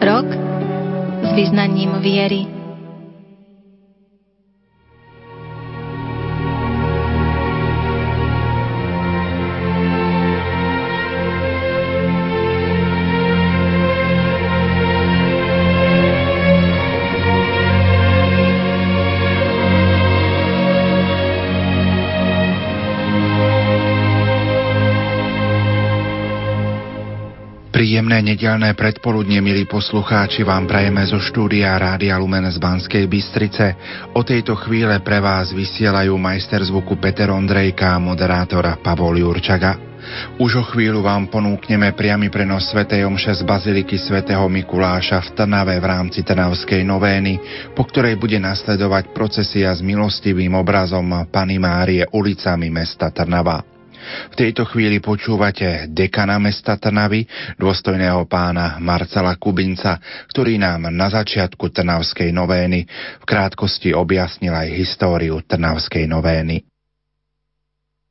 Rok s vyznaním viery. Príjemné nedelné predpoludne, milí poslucháči, vám prajeme zo štúdia Rádia Lumen z Banskej Bystrice. O tejto chvíle pre vás vysielajú majster zvuku Peter Ondrejka a moderátora Pavol Jurčaga. Už o chvíľu vám ponúkneme priamy prenos Sv. Omše z Baziliky svätého Mikuláša v Trnave v rámci Trnavskej novény, po ktorej bude nasledovať procesia s milostivým obrazom Pany Márie ulicami mesta Trnava. V tejto chvíli počúvate dekana mesta Trnavy, dôstojného pána Marcela Kubinca, ktorý nám na začiatku Trnavskej novény v krátkosti objasnil aj históriu Trnavskej novény.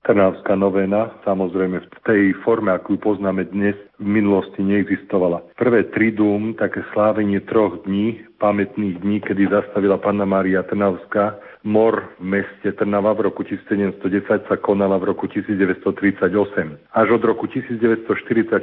Trnavská novéna, samozrejme v tej forme, ju poznáme dnes, v minulosti neexistovala. Prvé tridum, také slávenie troch dní, pamätných dní, kedy zastavila Panna Mária Trnavská mor v meste Trnava v roku 1710 sa konala v roku 1938. Až od roku 1944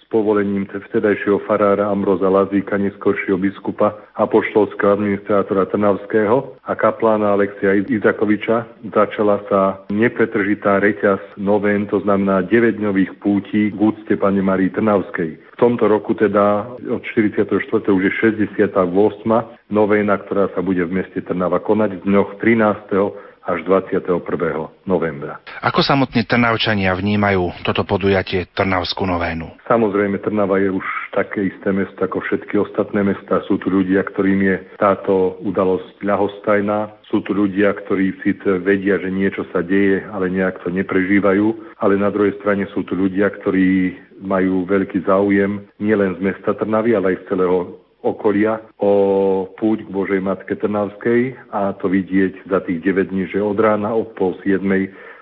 s povolením vtedajšieho farára Ambroza Lazíka, neskôršieho biskupa apoštolského administrátora Trnavského a kaplána Alexia Izakoviča začala sa nepretržitá reťaz novén, to znamená 9-dňových pútí k úcte pani Marii Trnavskej. Tomto roku teda od 44. už je 68. novéna, ktorá sa bude v meste Trnava konať v dňoch 13 až 21. novembra. Ako samotní Trnavčania vnímajú toto podujatie Trnavskú novénu? Samozrejme, Trnava je už také isté mesto ako všetky ostatné mesta. Sú tu ľudia, ktorým je táto udalosť ľahostajná. Sú tu ľudia, ktorí síce vedia, že niečo sa deje, ale nejak to neprežívajú. Ale na druhej strane sú tu ľudia, ktorí majú veľký záujem nielen z mesta Trnavy, ale aj z celého okolia o púť k Božej Matke Trnavskej a to vidieť za tých 9 dní, že od rána od pol 7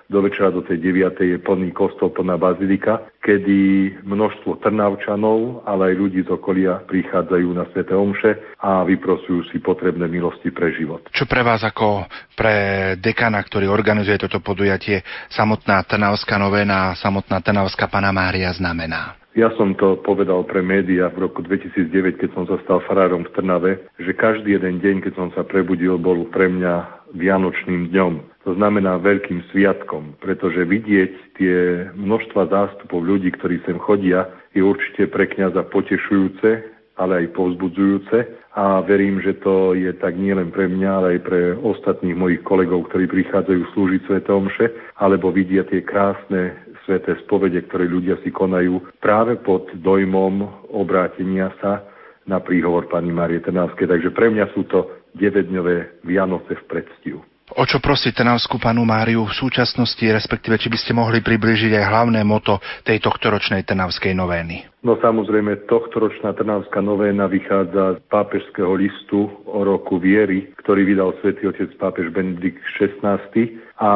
do večera do tej 9. je plný kostol, plná bazilika, kedy množstvo Trnavčanov, ale aj ľudí z okolia prichádzajú na Svete Omše a vyprosujú si potrebné milosti pre život. Čo pre vás ako pre dekana, ktorý organizuje toto podujatie, samotná Trnavská novena samotná Trnavská Pana Mária znamená? Ja som to povedal pre médiá v roku 2009, keď som sa stal farárom v Trnave, že každý jeden deň, keď som sa prebudil, bol pre mňa vianočným dňom. To znamená veľkým sviatkom, pretože vidieť tie množstva zástupov ľudí, ktorí sem chodia, je určite pre kňaza potešujúce, ale aj povzbudzujúce a verím, že to je tak nielen pre mňa, ale aj pre ostatných mojich kolegov, ktorí prichádzajú slúžiť Svetomše, alebo vidia tie krásne sveté spovede, ktoré ľudia si konajú práve pod dojmom obrátenia sa na príhovor pani Marie Trnavskej. Takže pre mňa sú to 9-dňové Vianoce v predstiu. O čo prosí Trnavskú panu Máriu v súčasnosti, respektíve či by ste mohli približiť aj hlavné moto tej tohtoročnej Trnavskej novény? No samozrejme, tohtoročná Trnavská novéna vychádza z pápežského listu o roku viery, ktorý vydal svätý otec pápež Benedikt XVI a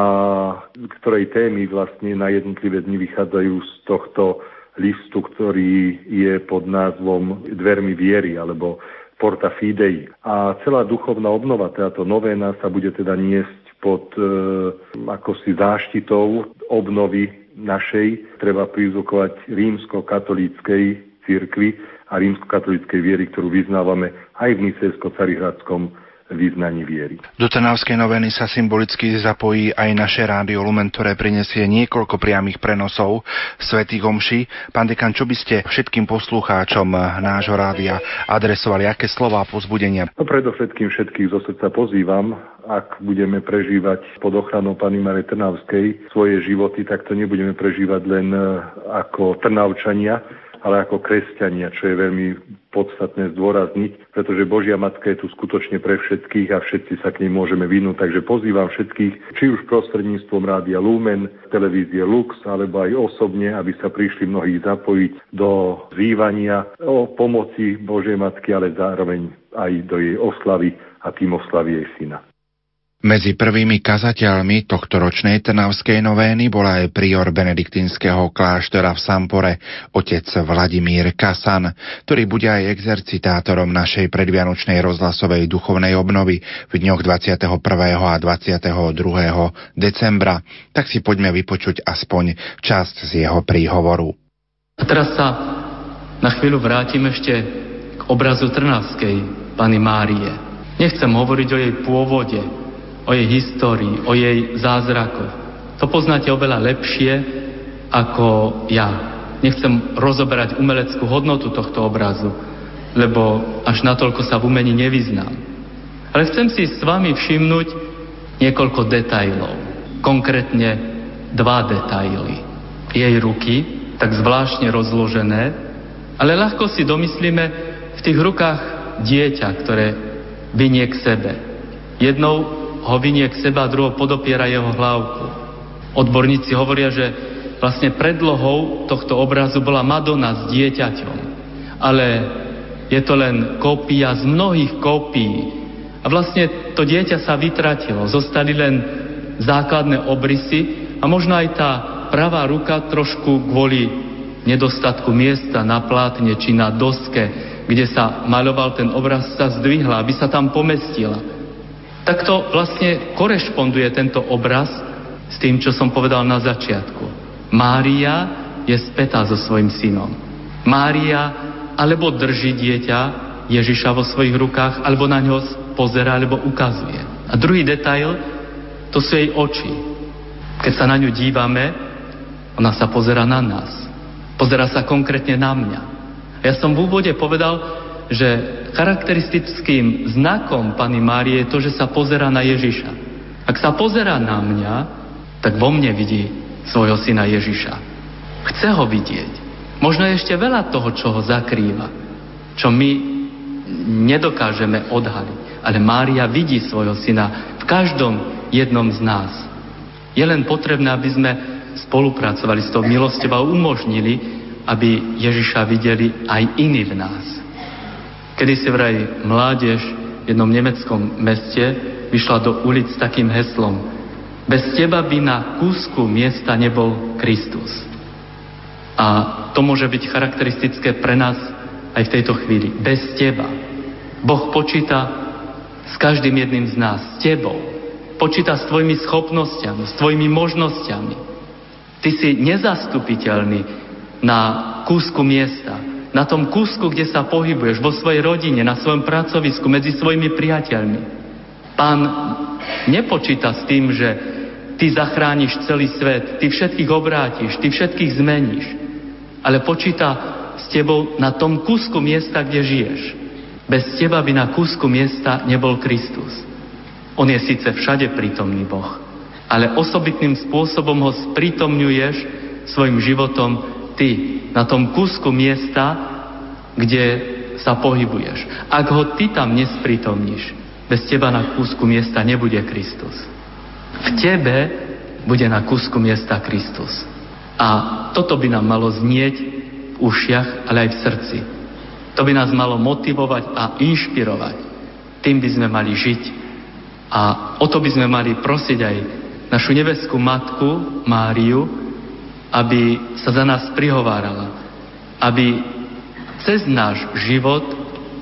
ktorej témy vlastne na jednotlivé dni vychádzajú z tohto listu, ktorý je pod názvom Dvermi viery alebo Porta Fidei. A celá duchovná obnova, táto novéna sa bude teda niesť pod e, ako si záštitou obnovy našej. Treba prizvukovať rímsko-katolíckej cirkvi a rímsko-katolíckej viery, ktorú vyznávame aj v Nicejsko-Carihradskom vyznaní viery. Do Trnavskej noveny sa symbolicky zapojí aj naše rádio Lumen, ktoré prinesie niekoľko priamých prenosov svätých omší. Pán dekan, čo by ste všetkým poslucháčom nášho rádia adresovali? Aké slova pozbudenia? No predovšetkým všetkých zo srdca pozývam, ak budeme prežívať pod ochranou pani Mare Trnavskej svoje životy, tak to nebudeme prežívať len ako Trnavčania, ale ako kresťania, čo je veľmi podstatné zdôrazniť, pretože Božia Matka je tu skutočne pre všetkých a všetci sa k nej môžeme vynúť. Takže pozývam všetkých, či už prostredníctvom Rádia Lumen, televízie Lux, alebo aj osobne, aby sa prišli mnohí zapojiť do zývania o pomoci Božej Matky, ale zároveň aj do jej oslavy a tým oslavy jej syna. Medzi prvými kazateľmi tohto ročnej Trnavskej novény bola aj prior benediktínskeho kláštora v Sampore, otec Vladimír Kasan, ktorý bude aj exercitátorom našej predvianočnej rozhlasovej duchovnej obnovy v dňoch 21. a 22. decembra. Tak si poďme vypočuť aspoň časť z jeho príhovoru. A teraz sa na chvíľu vrátim ešte k obrazu Trnavskej Pany Márie. Nechcem hovoriť o jej pôvode, o jej histórii, o jej zázrakoch. To poznáte oveľa lepšie ako ja. Nechcem rozoberať umeleckú hodnotu tohto obrazu, lebo až natoľko sa v umení nevyznám. Ale chcem si s vami všimnúť niekoľko detajlov. Konkrétne dva detaily. Jej ruky, tak zvláštne rozložené, ale ľahko si domyslíme v tých rukách dieťa, ktoré vynie k sebe. Jednou ho vynie k seba a druhou podopiera jeho hlavku. Odborníci hovoria, že vlastne predlohou tohto obrazu bola Madonna s dieťaťom. Ale je to len kópia z mnohých kópií. A vlastne to dieťa sa vytratilo. Zostali len základné obrysy a možno aj tá pravá ruka trošku kvôli nedostatku miesta na plátne či na doske, kde sa maľoval ten obraz, sa zdvihla, aby sa tam pomestila. Takto vlastne korešponduje tento obraz s tým, čo som povedal na začiatku. Mária je spätá so svojim synom. Mária alebo drží dieťa Ježiša vo svojich rukách, alebo na ňo pozera, alebo ukazuje. A druhý detail, to sú jej oči. Keď sa na ňu dívame, ona sa pozera na nás. Pozera sa konkrétne na mňa. Ja som v úvode povedal, že charakteristickým znakom Pany Márie je to, že sa pozera na Ježiša. Ak sa pozera na mňa, tak vo mne vidí svojho syna Ježiša. Chce ho vidieť. Možno ešte veľa toho, čo ho zakrýva, čo my nedokážeme odhaliť. Ale Mária vidí svojho syna v každom jednom z nás. Je len potrebné, aby sme spolupracovali s tou milosťou a umožnili, aby Ježiša videli aj iní v nás. Kedy si vraj mládež v jednom nemeckom meste vyšla do ulic s takým heslom Bez teba by na kúsku miesta nebol Kristus. A to môže byť charakteristické pre nás aj v tejto chvíli. Bez teba. Boh počíta s každým jedným z nás, s tebou. Počíta s tvojimi schopnosťami, s tvojimi možnosťami. Ty si nezastupiteľný na kúsku miesta na tom kúsku, kde sa pohybuješ, vo svojej rodine, na svojom pracovisku, medzi svojimi priateľmi. Pán nepočíta s tým, že ty zachrániš celý svet, ty všetkých obrátiš, ty všetkých zmeníš, ale počíta s tebou na tom kúsku miesta, kde žiješ. Bez teba by na kúsku miesta nebol Kristus. On je síce všade prítomný Boh, ale osobitným spôsobom ho sprítomňuješ svojim životom ty na tom kúsku miesta, kde sa pohybuješ. Ak ho ty tam nesprítomníš, bez teba na kúsku miesta nebude Kristus. V tebe bude na kúsku miesta Kristus. A toto by nám malo znieť v ušiach, ale aj v srdci. To by nás malo motivovať a inšpirovať. Tým by sme mali žiť. A o to by sme mali prosiť aj našu nebeskú matku Máriu, aby sa za nás prihovárala, aby cez náš život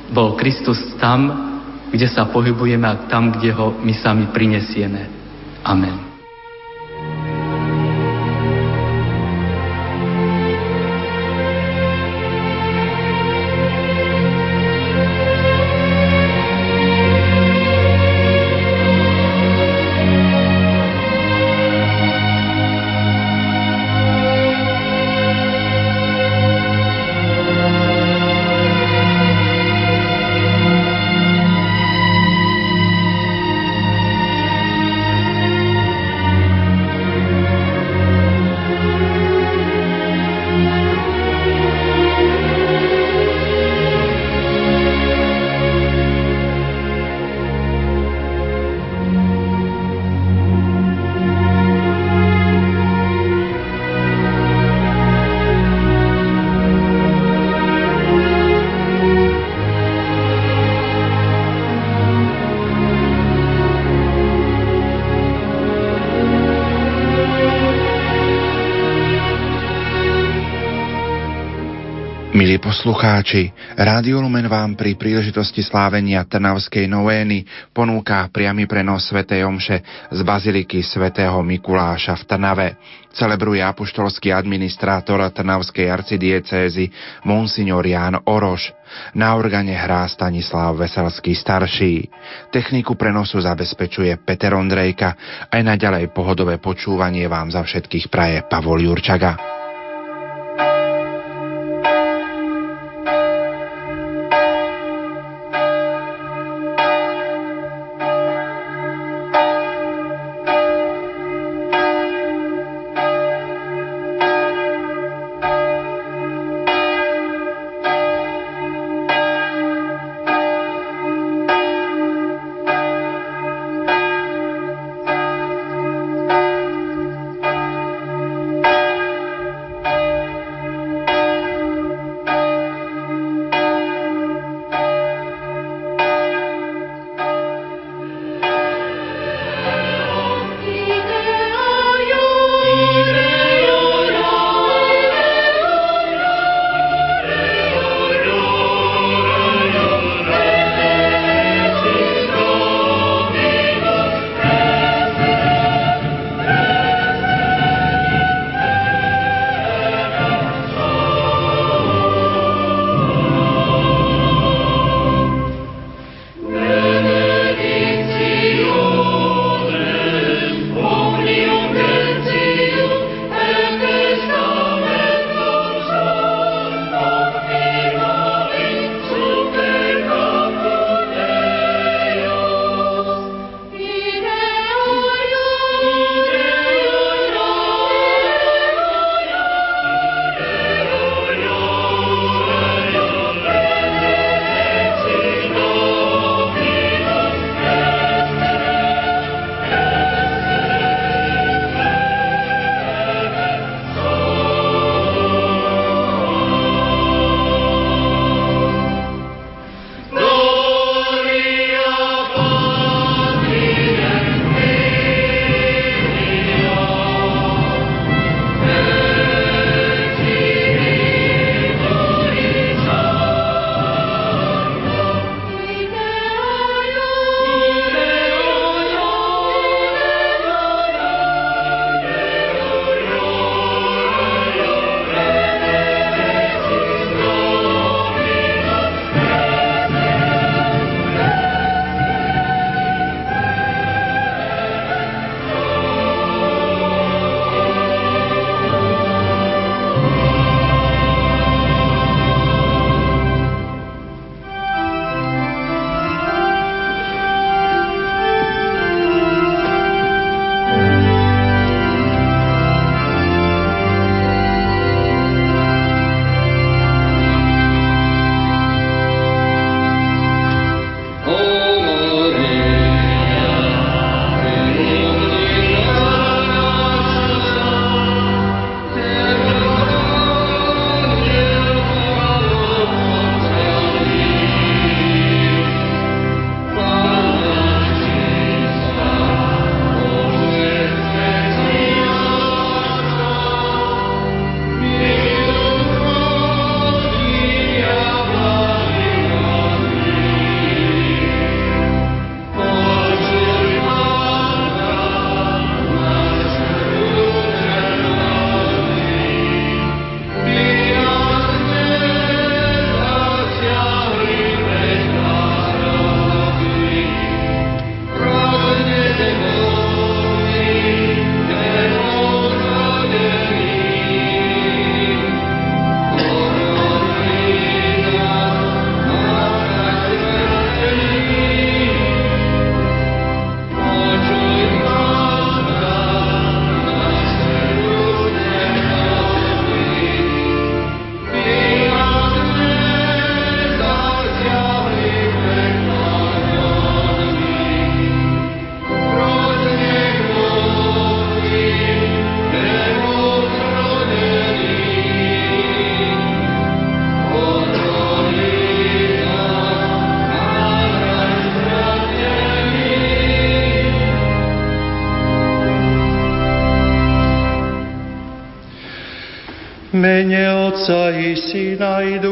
bol Kristus tam, kde sa pohybujeme a tam, kde ho my sami prinesieme. Amen. Poslucháči, Rádio Lumen vám pri príležitosti slávenia Trnavskej novény ponúka priamy prenos Sv. Omše z Baziliky svätého Mikuláša v Trnave. Celebruje apoštolský administrátor Trnavskej arcidiecézy Monsignor Ján Oroš. Na organe hrá Stanislav Veselský starší. Techniku prenosu zabezpečuje Peter Ondrejka. Aj naďalej pohodové počúvanie vám za všetkých praje Pavol Jurčaga.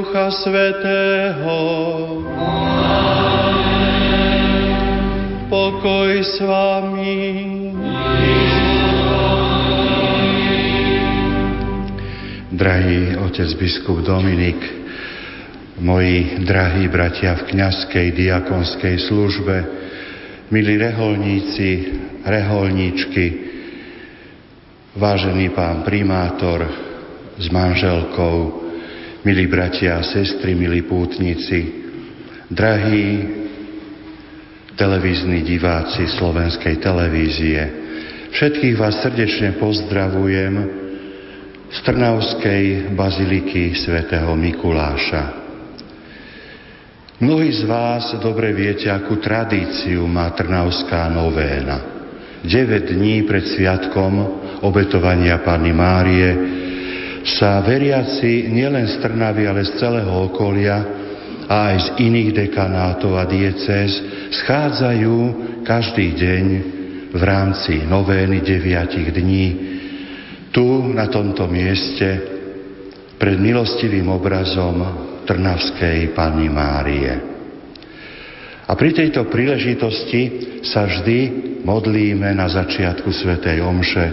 Ducha Svetého. Pokoj s vami. Drahý otec biskup Dominik, moji drahí bratia v kňazskej diakonskej službe, milí reholníci, reholníčky, vážený pán primátor s manželkou, milí bratia a sestry, milí pútnici, drahí televízni diváci slovenskej televízie, všetkých vás srdečne pozdravujem z Trnavskej baziliky svätého Mikuláša. Mnohí z vás dobre viete, akú tradíciu má Trnavská novéna. 9 dní pred sviatkom obetovania Panny Márie sa veriaci nielen z Trnavy, ale z celého okolia a aj z iných dekanátov a diecéz schádzajú každý deň v rámci novény deviatich dní tu, na tomto mieste, pred milostivým obrazom Trnavskej Panny Márie. A pri tejto príležitosti sa vždy modlíme na začiatku Svetej Omše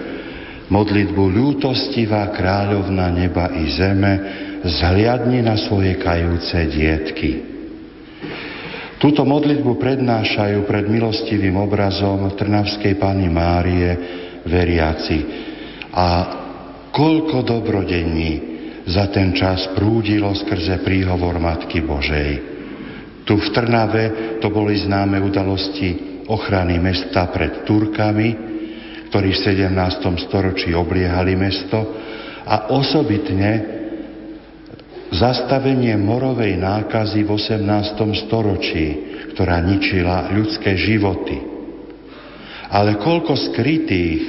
modlitbu ľútostivá kráľovna neba i zeme, zhliadni na svoje kajúce dietky. Túto modlitbu prednášajú pred milostivým obrazom Trnavskej Panny Márie veriaci, a koľko dobrodení za ten čas prúdilo skrze príhovor Matky Božej. Tu v Trnave to boli známe udalosti ochrany mesta pred Turkami, ktorí v 17. storočí obliehali mesto a osobitne zastavenie morovej nákazy v 18. storočí, ktorá ničila ľudské životy. Ale koľko skrytých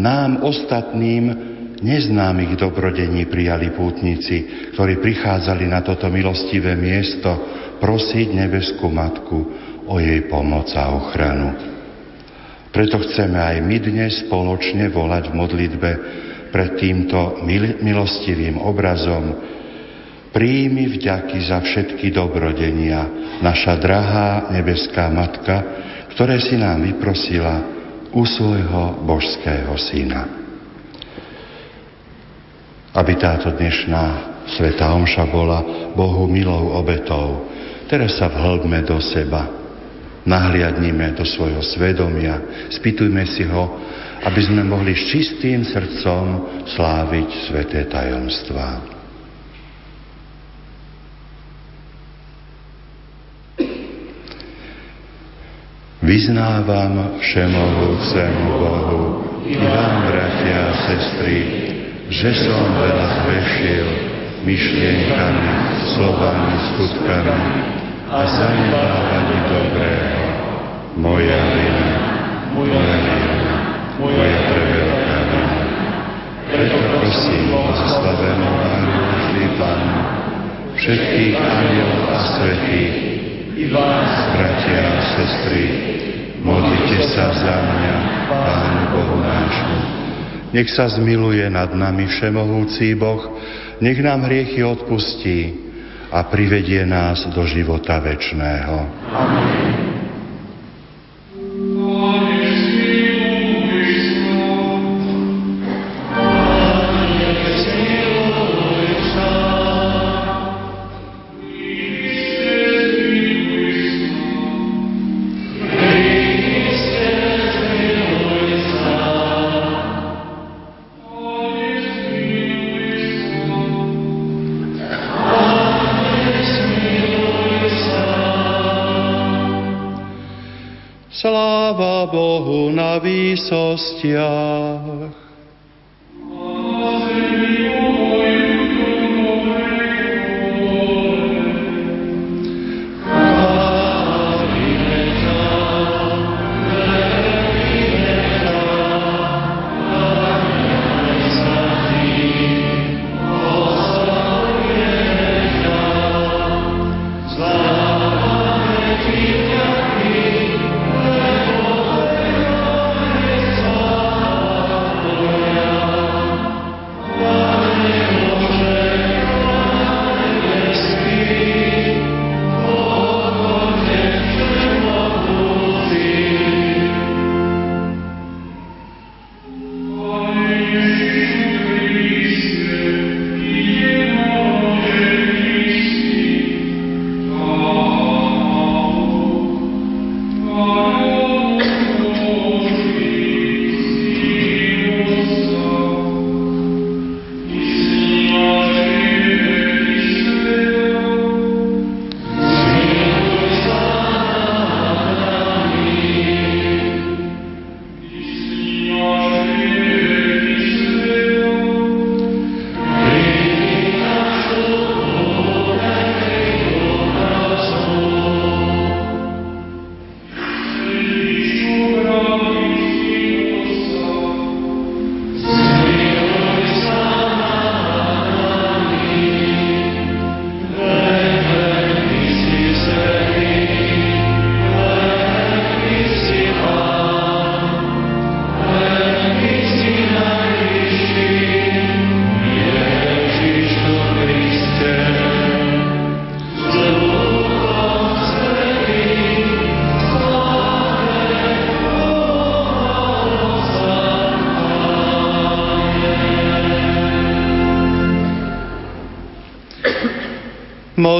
nám ostatným neznámych dobrodení prijali pútnici, ktorí prichádzali na toto milostivé miesto prosiť nebeskú matku o jej pomoc a ochranu. Preto chceme aj my dnes spoločne volať v modlitbe pred týmto milostivým obrazom Príjmi vďaky za všetky dobrodenia, naša drahá nebeská Matka, ktoré si nám vyprosila u svojho božského syna. Aby táto dnešná Sveta Omša bola Bohu milou obetou. Teraz sa vhlbme do seba, nahliadnime do svojho svedomia, spýtujme si ho, aby sme mohli s čistým srdcom sláviť sveté tajomstvá. Vyznávam všemohúcemu Bohu i vám, bratia a sestry, že som veľa zrešil myšlienkami, slovami, skutkami a zanedbávaní dobrého. Moja vina, moja vina, moja preveľká vina. Preto prosím o zaslavenú Máriu vždy Pánu, všetkých anielov a svetých, i vás, bratia a sestry, modlite sa za mňa, Pánu Bohu nášmu. Nech sa zmiluje nad nami všemohúci Boh, nech nám hriechy odpustí a privedie nás do života večného. Amen. Výsostiach.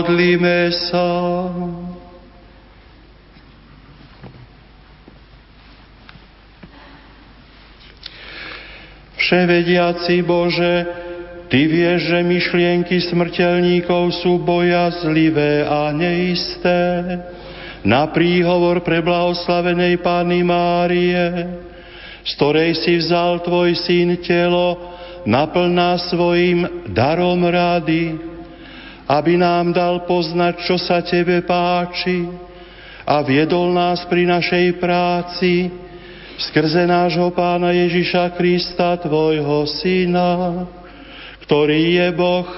Modlíme sa. Vševediaci Bože, Ty vieš, že myšlienky smrteľníkov sú bojazlivé a neisté. Na príhovor pre blahoslavenej Pány Márie, z ktorej si vzal Tvoj syn telo, naplná svojim darom rady, aby nám dal poznať, čo sa Tebe páči a viedol nás pri našej práci skrze nášho Pána Ježiša Krista, Tvojho Syna, ktorý je Boh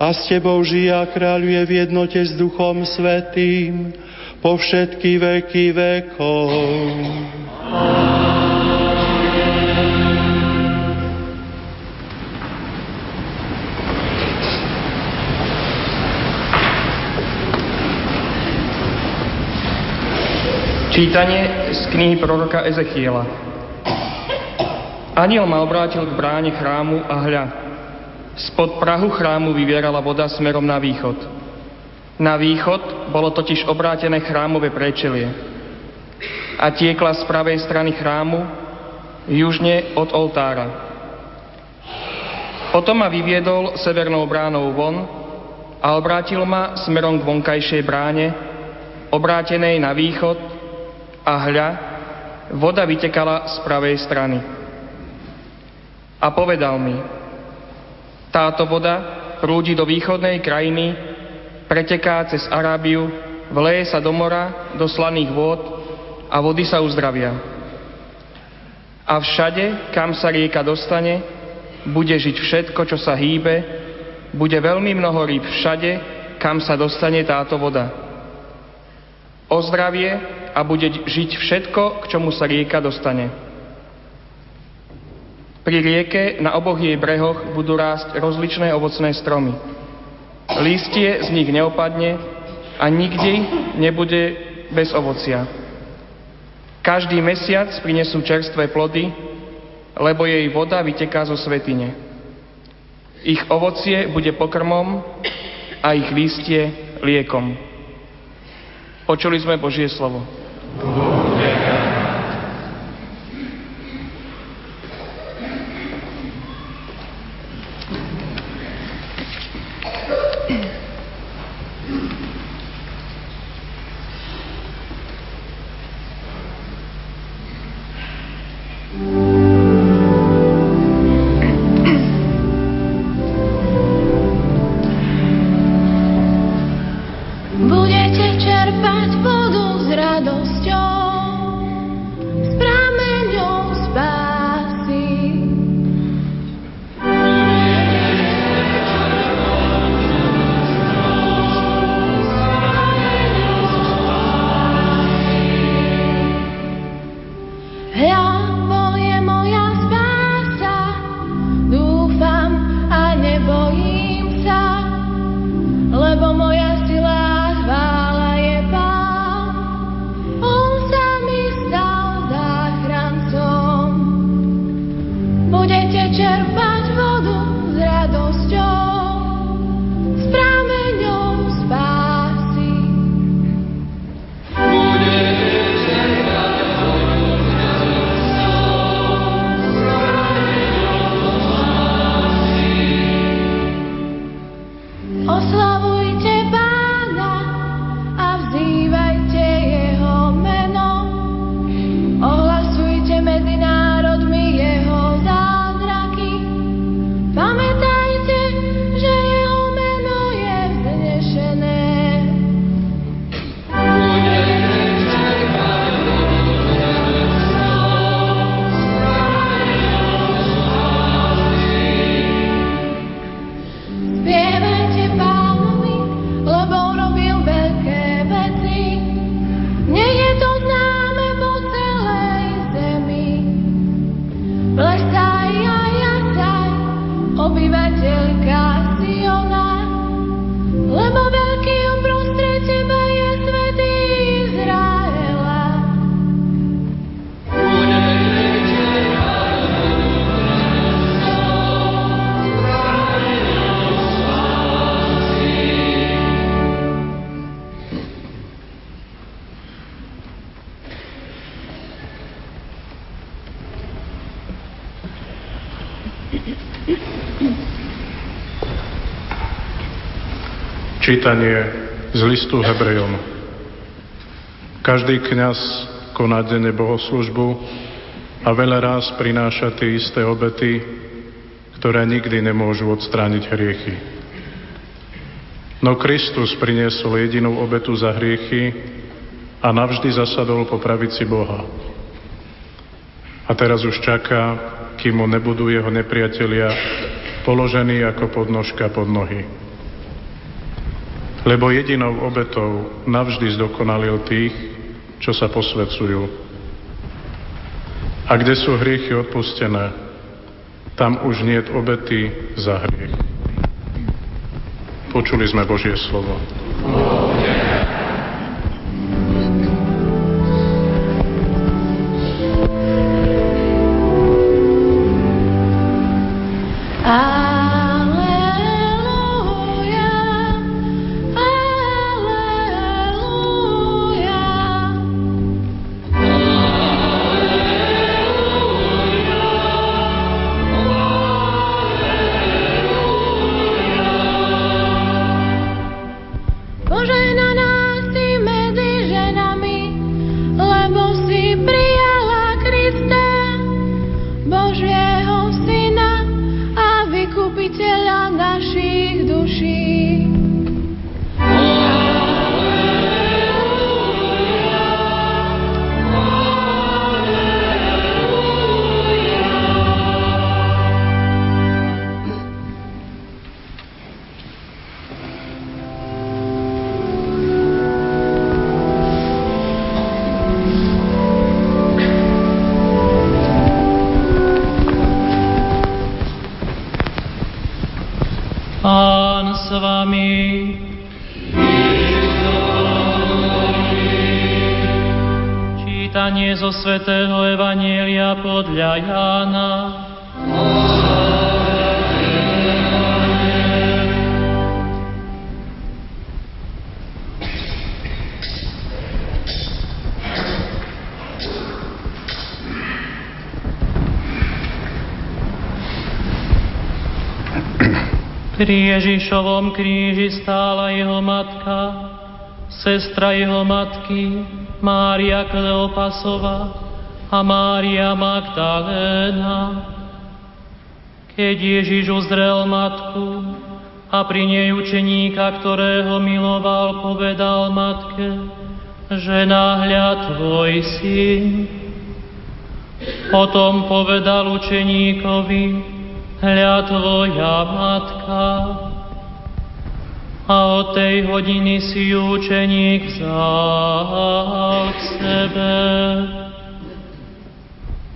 a s Tebou žije a kráľuje v jednote s Duchom Svetým po všetky veky vekov. Amen. Čítanie z knihy proroka Ezechiela. Aniel ma obrátil k bráne chrámu a hľa. Spod prahu chrámu vyvierala voda smerom na východ. Na východ bolo totiž obrátené chrámové prečelie. A tiekla z pravej strany chrámu, južne od oltára. Potom ma vyviedol severnou bránou von a obrátil ma smerom k vonkajšej bráne, obrátenej na východ a hľa, voda vytekala z pravej strany. A povedal mi, táto voda prúdi do východnej krajiny, preteká cez Arábiu, vleje sa do mora, do slaných vôd a vody sa uzdravia. A všade, kam sa rieka dostane, bude žiť všetko, čo sa hýbe, bude veľmi mnoho rýb všade, kam sa dostane táto voda. O zdravie a bude žiť všetko, k čomu sa rieka dostane. Pri rieke na oboch jej brehoch budú rásť rozličné ovocné stromy. Lístie z nich neopadne a nikdy nebude bez ovocia. Každý mesiac prinesú čerstvé plody, lebo jej voda vyteká zo svetine. Ich ovocie bude pokrmom a ich lístie liekom. Počuli sme Božie slovo. No. Čítanie z listu Hebrejom. Každý kňaz koná denne bohoslužbu a veľa raz prináša tie isté obety, ktoré nikdy nemôžu odstrániť hriechy. No Kristus priniesol jedinú obetu za hriechy a navždy zasadol po pravici Boha. A teraz už čaká, kým mu nebudú jeho nepriatelia položení ako podnožka pod nohy lebo jedinou obetou navždy zdokonalil tých, čo sa posvedcujú. A kde sú hriechy odpustené, tam už nie je obety za hriech. Počuli sme Božie slovo. Podľa Jána. Pri Ježišovom kríži stála jeho matka, sestra jeho matky, Mária Kleopasova a Mária Magdaléna. Keď Ježiš uzrel matku a pri nej učeníka, ktorého miloval, povedal matke, že náhľa tvoj syn. Potom povedal učeníkovi, hľa tvoja matka a od tej hodiny si učeník vzal k sebe.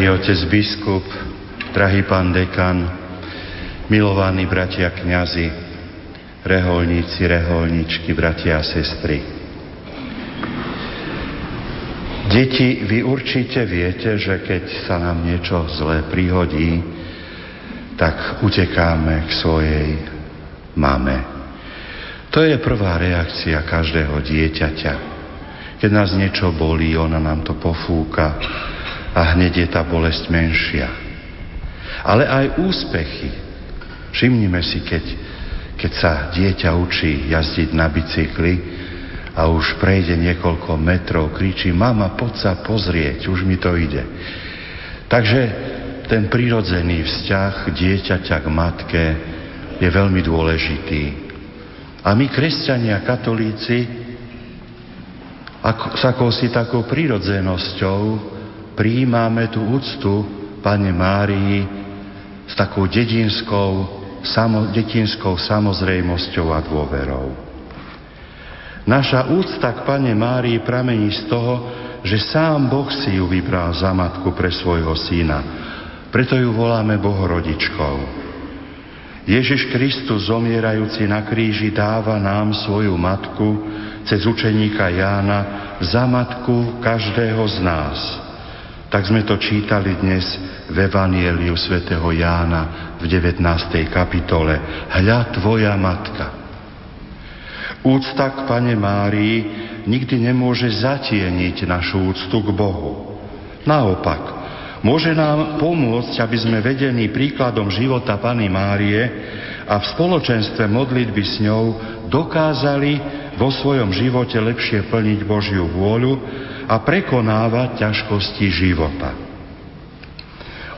Drahý otec biskup, drahý pán dekan, milovaní bratia kňazi, reholníci, reholničky, bratia a sestry. Deti, vy určite viete, že keď sa nám niečo zlé prihodí, tak utekáme k svojej mame. To je prvá reakcia každého dieťaťa. Keď nás niečo bolí, ona nám to pofúka, a hneď je tá bolesť menšia. Ale aj úspechy. Všimnime si, keď, keď sa dieťa učí jazdiť na bicykli a už prejde niekoľko metrov, kričí, mama, poď sa pozrieť, už mi to ide. Takže ten prirodzený vzťah dieťaťa k matke je veľmi dôležitý. A my, kresťania, katolíci, ako, s akousi takou prirodzenosťou prijímame tú úctu Pane Márii s takou dedinskou, samo, detinskou samozrejmosťou a dôverou. Naša úcta k Pane Márii pramení z toho, že sám Boh si ju vybral za matku pre svojho syna. Preto ju voláme Bohorodičkou. Ježiš Kristus zomierajúci na kríži dáva nám svoju matku cez učeníka Jána za matku každého z nás. Tak sme to čítali dnes v Evanieliu svätého Jána v 19. kapitole. Hľa tvoja matka. Úcta k Pane Márii nikdy nemôže zatieniť našu úctu k Bohu. Naopak, môže nám pomôcť, aby sme vedení príkladom života Pany Márie a v spoločenstve modlitby s ňou dokázali vo svojom živote lepšie plniť Božiu vôľu a prekonávať ťažkosti života.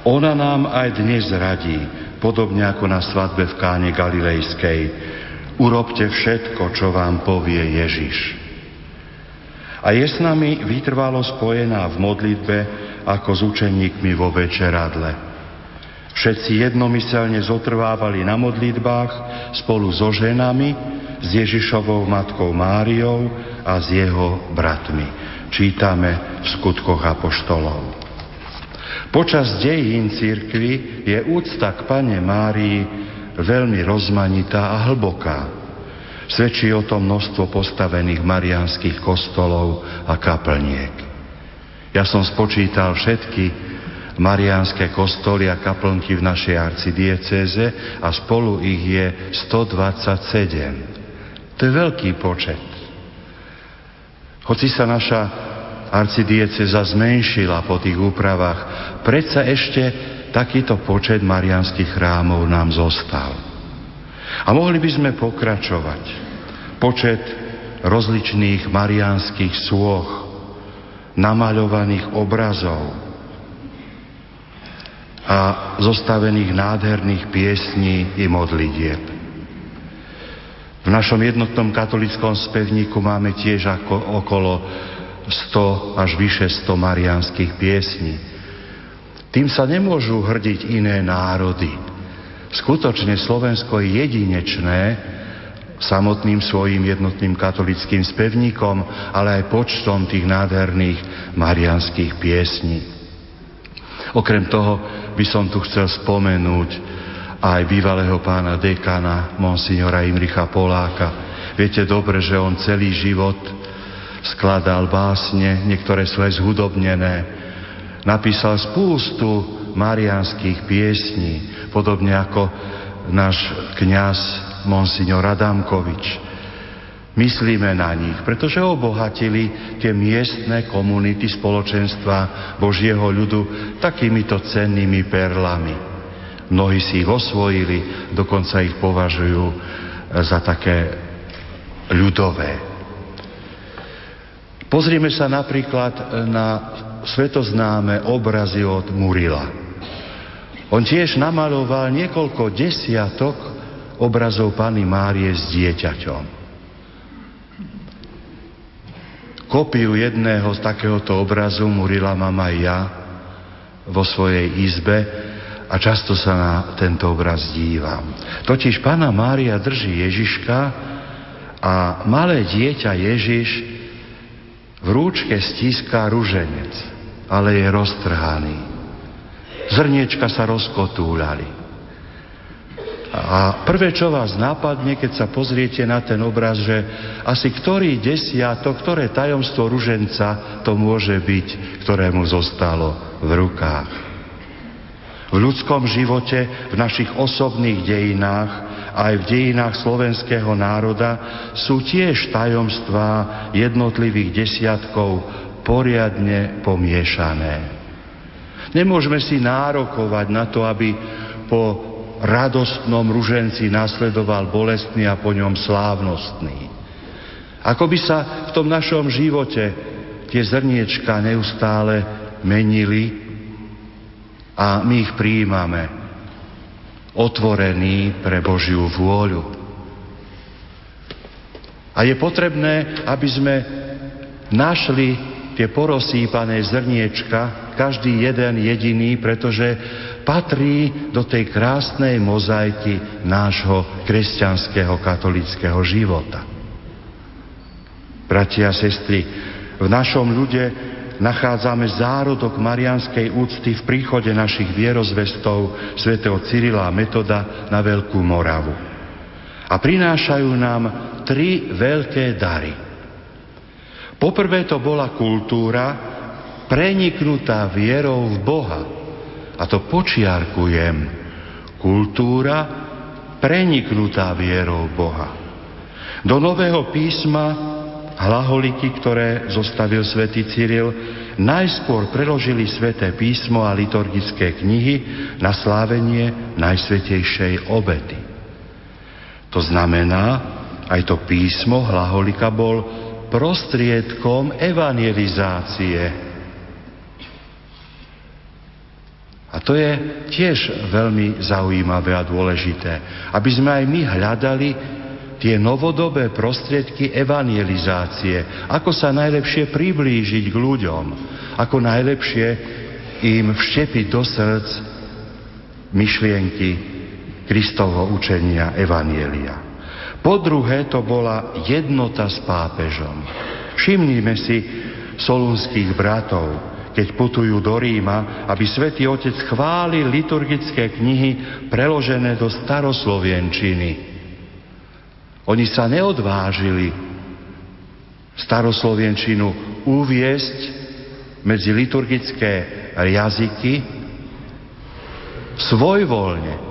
Ona nám aj dnes radí, podobne ako na svadbe v Káne Galilejskej, Urobte všetko, čo vám povie Ježiš. A je s nami vytrvalo spojená v modlitbe ako s učeníkmi vo večeradle. Všetci jednomyselne zotrvávali na modlitbách spolu so ženami, s Ježišovou matkou Máriou a s jeho bratmi. Čítame v skutkoch apoštolov. Počas dejín církvy je úcta k Pane Márii veľmi rozmanitá a hlboká. Svedčí o tom množstvo postavených marianských kostolov a kaplniek. Ja som spočítal všetky mariánske kostoly a kaplnky v našej arcidieceze a spolu ich je 127. To je veľký počet. Hoci sa naša arcidieceza zmenšila po tých úpravách, predsa ešte takýto počet marianských chrámov nám zostal. A mohli by sme pokračovať. Počet rozličných marianských sôch, namaľovaných obrazov a zostavených nádherných piesní i modlitieb. V našom jednotnom katolickom spevníku máme tiež ako okolo 100 až vyše 100 marianských piesní. Tým sa nemôžu hrdiť iné národy. Skutočne Slovensko je jedinečné samotným svojim jednotným katolickým spevníkom, ale aj počtom tých nádherných marianských piesní. Okrem toho by som tu chcel spomenúť aj bývalého pána dekana, monsignora Imricha Poláka. Viete dobre, že on celý život skladal básne, niektoré sú aj zhudobnené, napísal spústu marianských piesní, podobne ako náš kňaz Monsignor Adamkovič. Myslíme na nich, pretože obohatili tie miestne komunity spoločenstva Božieho ľudu takýmito cennými perlami. Mnohí si ich osvojili, dokonca ich považujú za také ľudové. Pozrime sa napríklad na svetoznáme obrazy od Murila. On tiež namaloval niekoľko desiatok obrazov Pany Márie s dieťaťom. Kopiu jedného z takéhoto obrazu Murila mám aj ja vo svojej izbe a často sa na tento obraz dívam. Totiž Pána Mária drží Ježiška a malé dieťa Ježiš v rúčke stíská ruženec ale je roztrhaný. Zrniečka sa rozkotúľali. A prvé, čo vás napadne, keď sa pozriete na ten obraz, že asi ktorý desiatok, ktoré tajomstvo ruženca to môže byť, ktorému zostalo v rukách. V ľudskom živote, v našich osobných dejinách, aj v dejinách slovenského národa sú tiež tajomstvá jednotlivých desiatkov poriadne pomiešané. Nemôžeme si nárokovať na to, aby po radostnom ruženci nasledoval bolestný a po ňom slávnostný. Ako by sa v tom našom živote tie zrniečka neustále menili a my ich prijímame otvorení pre Božiu vôľu. A je potrebné, aby sme našli tie porosýpané zrniečka, každý jeden jediný, pretože patrí do tej krásnej mozaiky nášho kresťanského katolického života. Bratia a sestry, v našom ľude nachádzame zárodok marianskej úcty v príchode našich vierozvestov svätého Cyrila a Metoda na Veľkú Moravu. A prinášajú nám tri veľké dary. Poprvé to bola kultúra preniknutá vierou v Boha. A to počiarkujem. Kultúra preniknutá vierou v Boha. Do Nového písma Hlaholiky, ktoré zostavil svätý Cyril, najskôr preložili sväté písmo a liturgické knihy na slávenie Najsvetejšej obety. To znamená, aj to písmo Hlaholika bol prostriedkom evangelizácie. A to je tiež veľmi zaujímavé a dôležité, aby sme aj my hľadali tie novodobé prostriedky evangelizácie, ako sa najlepšie priblížiť k ľuďom, ako najlepšie im vštepiť do srdc myšlienky Kristovho učenia Evanielia. Po druhé to bola jednota s pápežom. Všimnime si solunských bratov, keď putujú do Ríma, aby svätý Otec chválil liturgické knihy preložené do staroslovenčiny oni sa neodvážili staroslovenčinu uviesť medzi liturgické jazyky svojvoľne.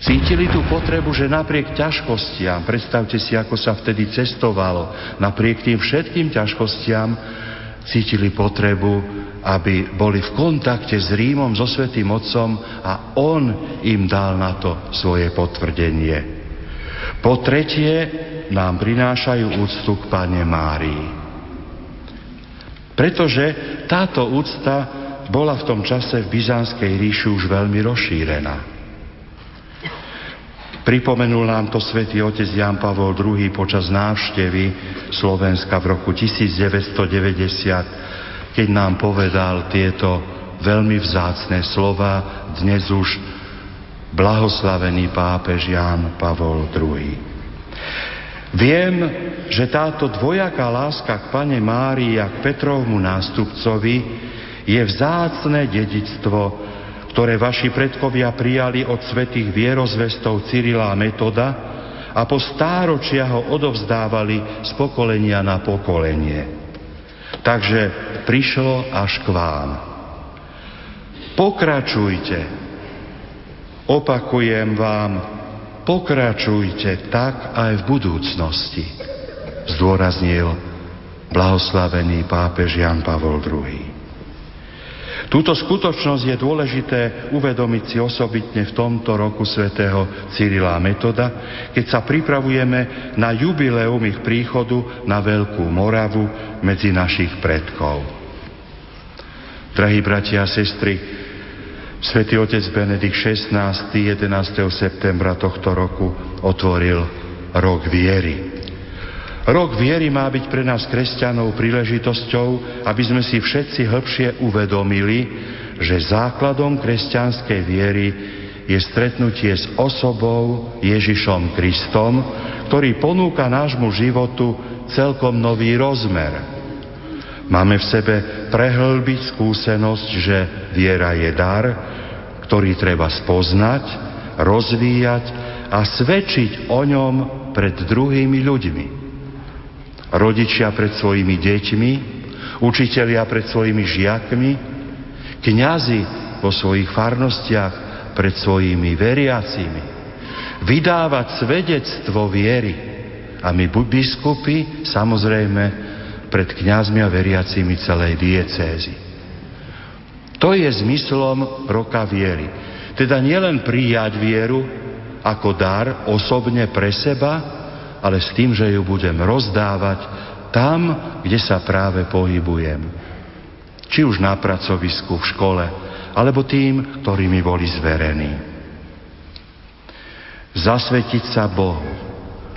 Cítili tú potrebu, že napriek ťažkostiam, predstavte si, ako sa vtedy cestovalo, napriek tým všetkým ťažkostiam, cítili potrebu, aby boli v kontakte s Rímom, so Svetým Otcom a on im dal na to svoje potvrdenie. Po tretie nám prinášajú úctu k Pane Márii. Pretože táto úcta bola v tom čase v Byzantskej ríši už veľmi rozšírená. Pripomenul nám to svätý otec Jan Pavol II počas návštevy Slovenska v roku 1990, keď nám povedal tieto veľmi vzácne slova, dnes už blahoslavený pápež Ján Pavol II. Viem, že táto dvojaká láska k Pane Márii a k Petrovmu nástupcovi je vzácne dedictvo, ktoré vaši predkovia prijali od svetých vierozvestov Cyrila a Metoda a po stáročia ho odovzdávali z pokolenia na pokolenie. Takže prišlo až k vám. Pokračujte Opakujem vám, pokračujte tak aj v budúcnosti, zdôraznil blahoslavený pápež Jan Pavol II. Túto skutočnosť je dôležité uvedomiť si osobitne v tomto roku svätého Cyrila Metoda, keď sa pripravujeme na jubileum ich príchodu na Veľkú Moravu medzi našich predkov. Drahí bratia a sestry, Svetý otec Benedikt XVI 11. septembra tohto roku otvoril rok viery. Rok viery má byť pre nás kresťanov príležitosťou, aby sme si všetci hĺbšie uvedomili, že základom kresťanskej viery je stretnutie s osobou Ježišom Kristom, ktorý ponúka nášmu životu celkom nový rozmer. Máme v sebe prehlbiť skúsenosť, že viera je dar, ktorý treba spoznať, rozvíjať a svedčiť o ňom pred druhými ľuďmi. Rodičia pred svojimi deťmi, učitelia pred svojimi žiakmi, kňazi vo svojich farnostiach pred svojimi veriacimi. Vydávať svedectvo viery. A my biskupy, samozrejme, pred kňazmi a veriacimi celej diecézy. To je zmyslom roka viery. Teda nielen prijať vieru ako dar osobne pre seba, ale s tým, že ju budem rozdávať tam, kde sa práve pohybujem. Či už na pracovisku, v škole, alebo tým, ktorí mi boli zverení. Zasvetiť sa Bohu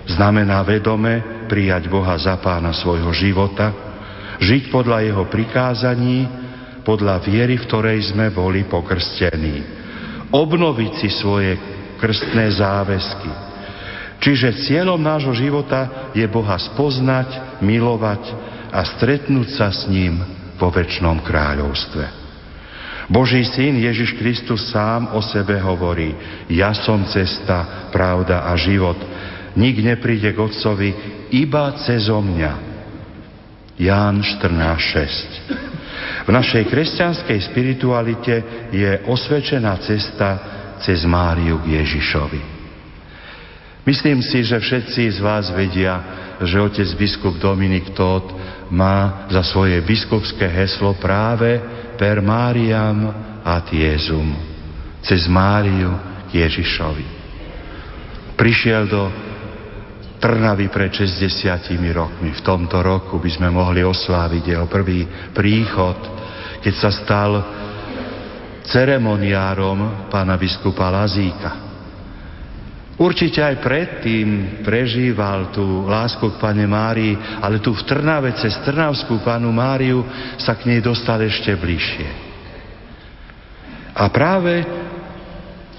znamená vedome prijať Boha za pána svojho života, Žiť podľa jeho prikázaní, podľa viery, v ktorej sme boli pokrstení. Obnoviť si svoje krstné záväzky. Čiže cieľom nášho života je Boha spoznať, milovať a stretnúť sa s ním vo väčšnom kráľovstve. Boží syn Ježiš Kristus sám o sebe hovorí, ja som cesta, pravda a život. Nik nepríde k Otcovi iba cezo mňa. Ján 14.6 V našej kresťanskej spiritualite je osvedčená cesta cez Máriu k Ježišovi. Myslím si, že všetci z vás vedia, že otec biskup Dominik Todt má za svoje biskupské heslo práve per Máriam ad Jezum, cez Máriu k Ježišovi. Prišiel do Trnavy pred 60 rokmi. V tomto roku by sme mohli osláviť jeho prvý príchod, keď sa stal ceremoniárom pána biskupa Lazíka. Určite aj predtým prežíval tú lásku k Pane Márii, ale tu v Trnave cez Trnavskú Panu Máriu sa k nej dostal ešte bližšie. A práve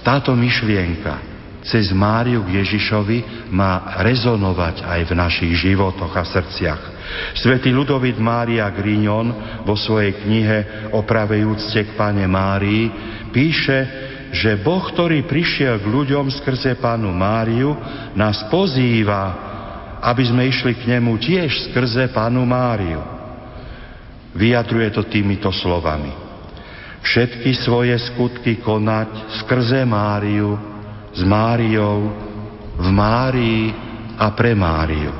táto myšlienka cez Máriu k Ježišovi má rezonovať aj v našich životoch a srdciach. Svetý Ludovit Mária Grignon vo svojej knihe o pravej úcte k Pane Márii píše, že Boh, ktorý prišiel k ľuďom skrze pánu Máriu, nás pozýva, aby sme išli k nemu tiež skrze pánu Máriu. Vyjadruje to týmito slovami. Všetky svoje skutky konať skrze Máriu, s Máriou, v Márii a pre Máriu.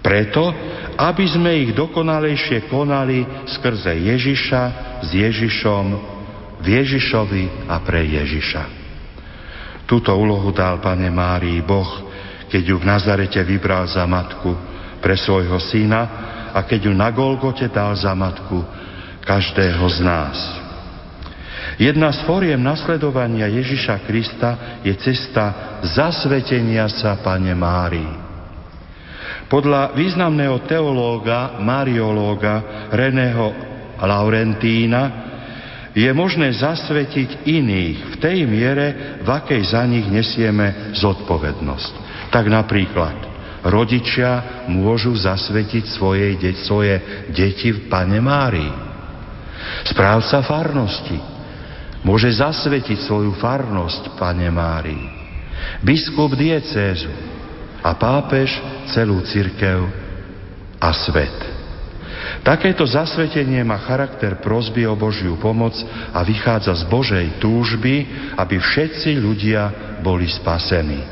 Preto, aby sme ich dokonalejšie konali skrze Ježiša, s Ježišom v Ježišovi a pre Ježiša. Túto úlohu dal Pane Márii Boh, keď ju v Nazarete vybral za matku pre svojho syna a keď ju na Golgote dal za matku každého z nás. Jedna z fóriem nasledovania Ježiša Krista je cesta zasvetenia sa Pane Márii. Podľa významného teológa, mariológa Reného Laurentína je možné zasvetiť iných v tej miere, v akej za nich nesieme zodpovednosť. Tak napríklad rodičia môžu zasvetiť svoje, de- svoje deti v Pane Márii. Správca farnosti môže zasvetiť svoju farnosť Pane Márii. Biskup diecézu a pápež celú cirkev a svet. Takéto zasvetenie má charakter prosby o Božiu pomoc a vychádza z Božej túžby, aby všetci ľudia boli spasení.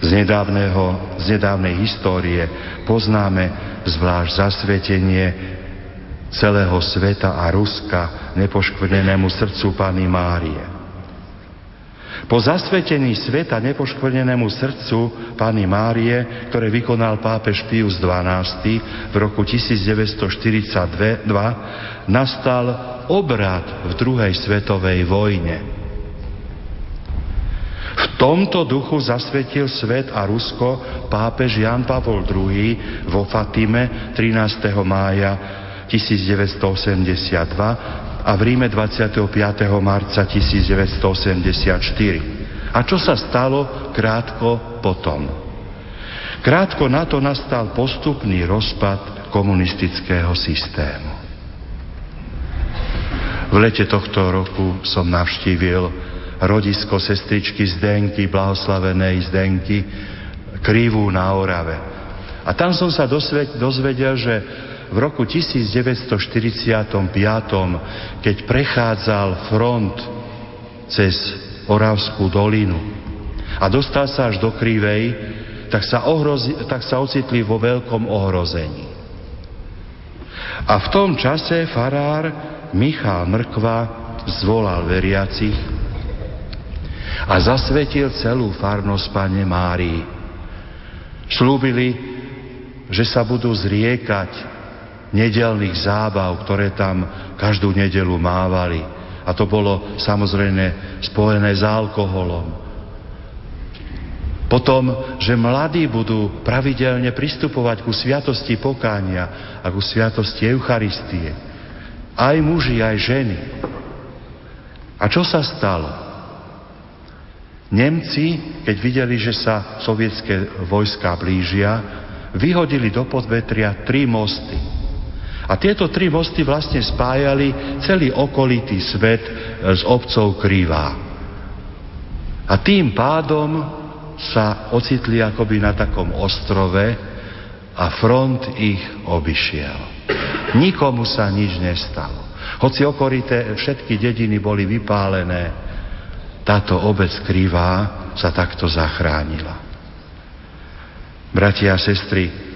Z, nedávneho, z nedávnej histórie poznáme zvlášť zasvetenie celého sveta a Ruska nepoškvrnenému srdcu Pany Márie. Po zasvetení sveta nepoškvrnenému srdcu Pany Márie, ktoré vykonal pápež Pius XII v roku 1942, nastal obrad v druhej svetovej vojne. V tomto duchu zasvetil svet a Rusko pápež Jan Pavol II vo Fatime 13. mája 1982 a v Ríme 25. marca 1984. A čo sa stalo krátko potom? Krátko na to nastal postupný rozpad komunistického systému. V lete tohto roku som navštívil rodisko sestričky Zdenky, blahoslavenej Zdenky, Krivú na Orave. A tam som sa dozvedel, že v roku 1945, keď prechádzal front cez Oravskú dolinu a dostal sa až do Krivej, tak sa, ohrozi, tak sa ocitli vo veľkom ohrození. A v tom čase farár Michal Mrkva zvolal veriacich a zasvetil celú farnosť Pane Márii. Slúbili, že sa budú zriekať nedelných zábav, ktoré tam každú nedelu mávali. A to bolo samozrejme spojené s alkoholom. Potom, že mladí budú pravidelne pristupovať ku sviatosti pokánia a ku sviatosti Eucharistie. Aj muži, aj ženy. A čo sa stalo? Nemci, keď videli, že sa sovietské vojska blížia, vyhodili do podvetria tri mosty. A tieto tri mosty vlastne spájali celý okolitý svet s obcov Krivá. A tým pádom sa ocitli akoby na takom ostrove a front ich obišiel. Nikomu sa nič nestalo. Hoci okolité všetky dediny boli vypálené, táto obec krivá sa takto zachránila. Bratia a sestry,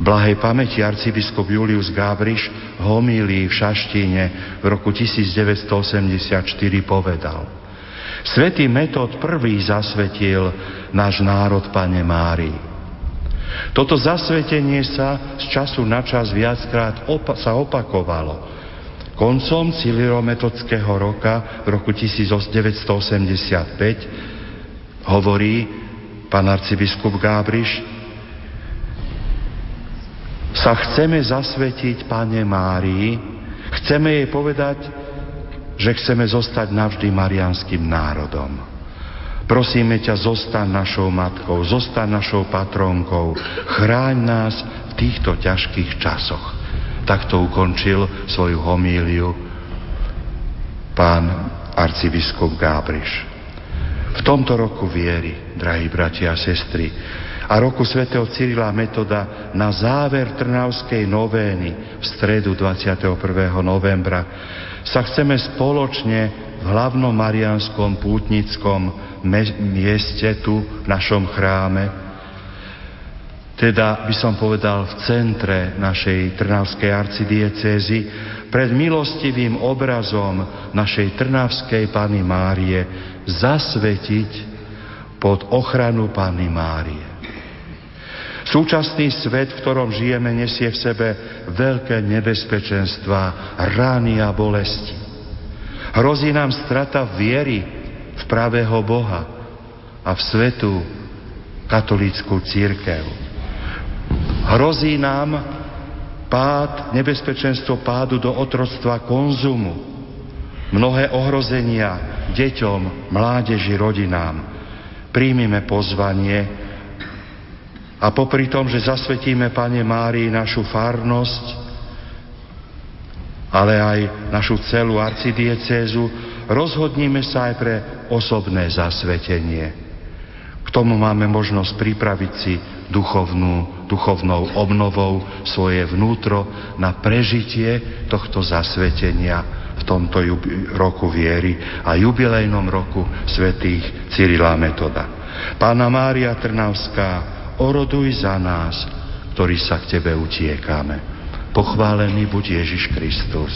blahej pamäti arcibiskup Julius Gábriš homílí v Šaštíne v roku 1984 povedal – Svetý Metod prvý zasvetil náš národ, Pane Mári. Toto zasvetenie sa z času na čas viackrát opa- sa opakovalo. Koncom Cilirometodského roka v roku 1985 hovorí pán arcibiskup Gábriš, sa chceme zasvetiť Pane Márii, chceme jej povedať, že chceme zostať navždy marianským národom. Prosíme ťa, zostaň našou matkou, zostaň našou patronkou, chráň nás v týchto ťažkých časoch. Takto ukončil svoju homíliu pán arcibiskup Gábriš. V tomto roku viery, drahí bratia a sestry, a roku svätého Cyrila Metoda na záver Trnavskej novény v stredu 21. novembra sa chceme spoločne v hlavnom marianskom pútnickom mieste tu v našom chráme, teda by som povedal v centre našej Trnavskej arcidiecézy, pred milostivým obrazom našej Trnavskej Pany Márie zasvetiť pod ochranu Pany Márie. Súčasný svet, v ktorom žijeme, nesie v sebe veľké nebezpečenstva, rány a bolesti. Hrozí nám strata viery v pravého Boha a v svetu katolícku církev. Hrozí nám pád, nebezpečenstvo pádu do otroctva konzumu, mnohé ohrozenia deťom, mládeži, rodinám. Príjmime pozvanie, a popri tom, že zasvetíme, Pane Márii, našu farnosť, ale aj našu celú arcidiecézu, rozhodníme sa aj pre osobné zasvetenie. K tomu máme možnosť pripraviť si duchovnú, duchovnou obnovou svoje vnútro na prežitie tohto zasvetenia v tomto roku viery a jubilejnom roku svätých Cyrila Metoda. Pána Mária Trnavská, oroduj za nás, ktorí sa k Tebe utiekame. Pochválený buď Ježiš Kristus.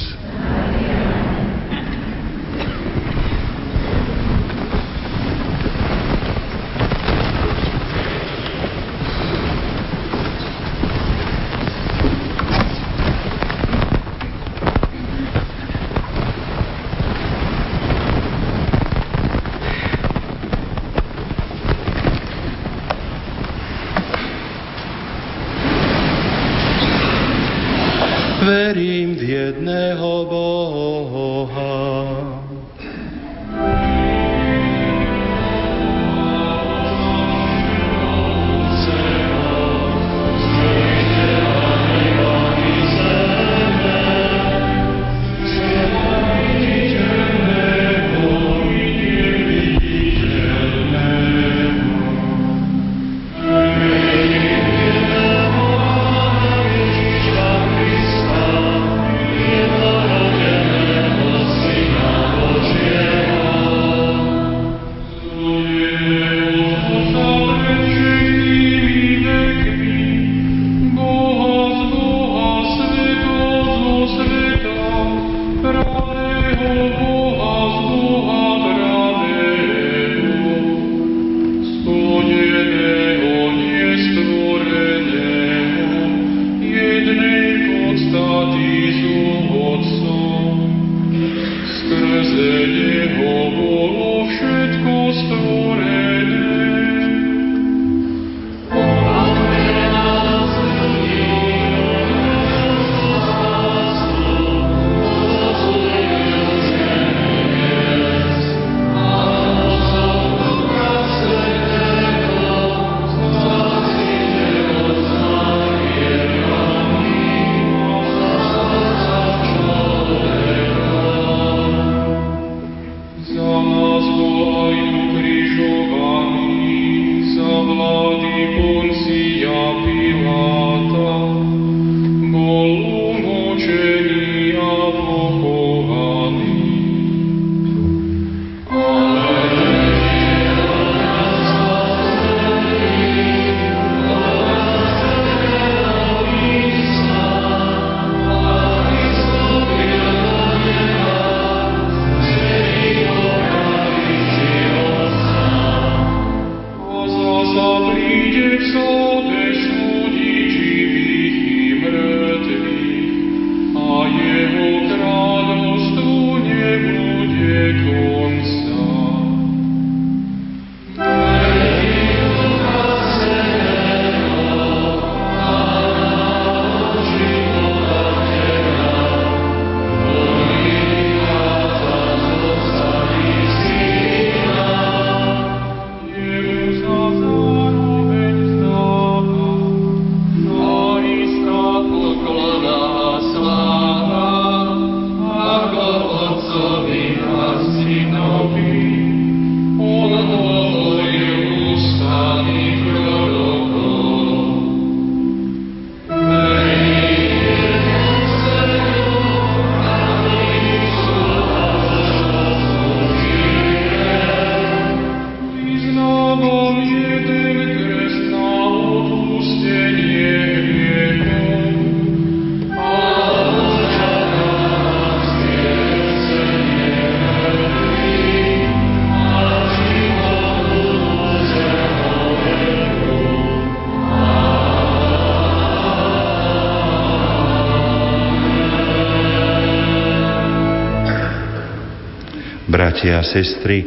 Sestry,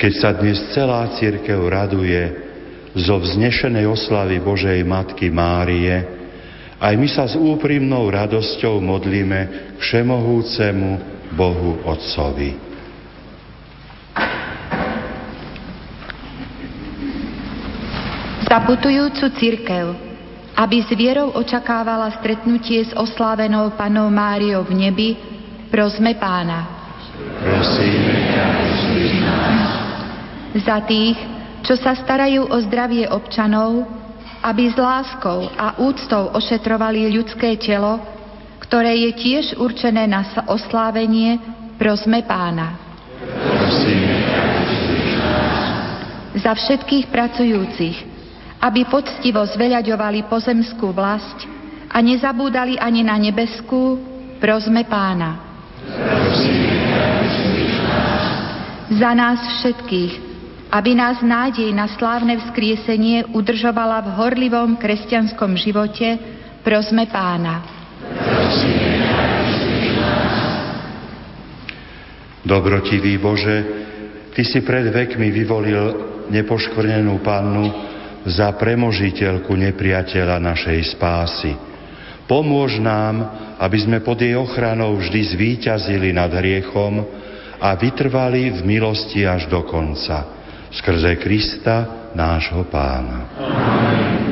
keď sa dnes celá církev raduje zo vznešenej oslavy Božej Matky Márie, aj my sa s úprimnou radosťou modlíme k všemohúcemu Bohu Otcovi. Zaputujúcu církev, aby s vierou očakávala stretnutie s oslávenou Panou Máriou v nebi, prosme Pána. Za tých, čo sa starajú o zdravie občanov, aby s láskou a úctou ošetrovali ľudské telo, ktoré je tiež určené na oslávenie, prosme pána. Za všetkých pracujúcich, aby poctivo zveľaďovali pozemskú vlast a nezabúdali ani na nebeskú, prosme pána. Prosíme za nás všetkých, aby nás nádej na slávne vzkriesenie udržovala v horlivom kresťanskom živote, prosme pána. Dobrotivý Bože, Ty si pred vekmi vyvolil nepoškvrnenú pannu za premožiteľku nepriateľa našej spásy. Pomôž nám, aby sme pod jej ochranou vždy zvíťazili nad hriechom, a vytrvali v milosti až do konca. Skrze Krista, nášho pána. Amen.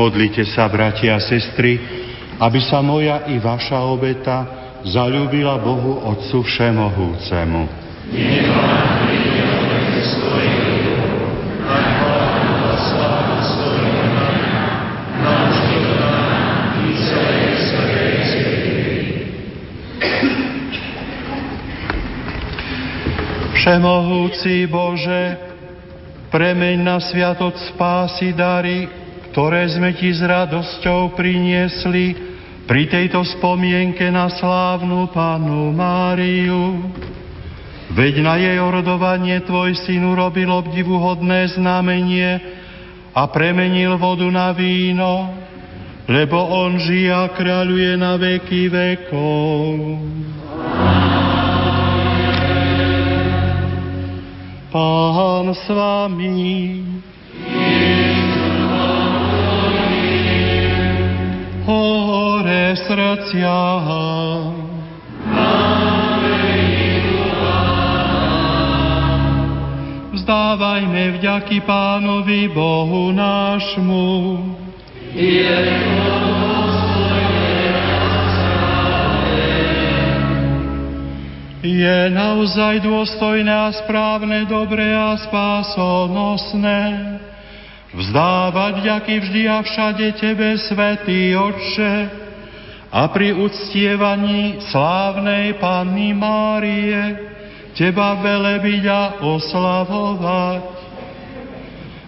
Modlite sa, bratia a sestry, aby sa moja i vaša obeta zalúbila Bohu Otcu Všemohúcemu. Všemohúci Bože, premeň na sviatok spásy dary ktoré sme ti s radosťou priniesli pri tejto spomienke na slávnu Panu Máriu. Veď na jej orodovanie tvoj syn urobil obdivuhodné znamenie a premenil vodu na víno, lebo on žije a kráľuje na veky vekov. Pán s vami. Hore srdcia. Vzdávajme vďaky Pánovi Bohu nášmu. Je Je naozaj dôstojné a správne, dobré a spásonosné vzdávať ďaky vždy a všade Tebe, Svetý Otče, a pri uctievaní slávnej Panny Márie Teba velebiť a oslavovať.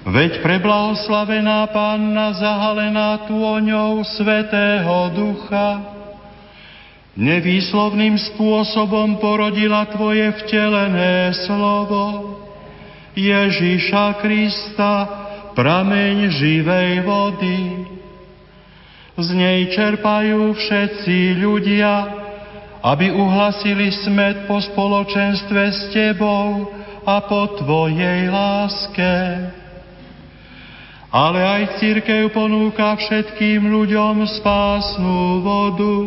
Veď preblahoslavená Panna zahalená tôňou Svetého Ducha nevýslovným spôsobom porodila Tvoje vtelené slovo Ježíša Krista, prameň živej vody. Z nej čerpajú všetci ľudia, aby uhlasili smet po spoločenstve s Tebou a po Tvojej láske. Ale aj církev ponúka všetkým ľuďom spásnu vodu,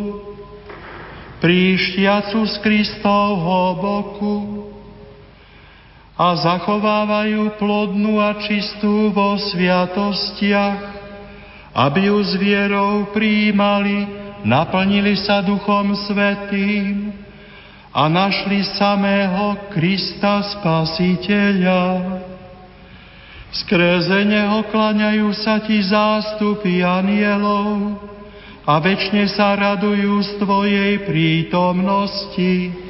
príštiacu z Kristovho boku, a zachovávajú plodnú a čistú vo sviatostiach, aby ju s vierou prijímali, naplnili sa Duchom Svetým a našli samého Krista Spasiteľa. Skrze Neho klaňajú sa ti zástupy anielov a väčšine sa radujú z Tvojej prítomnosti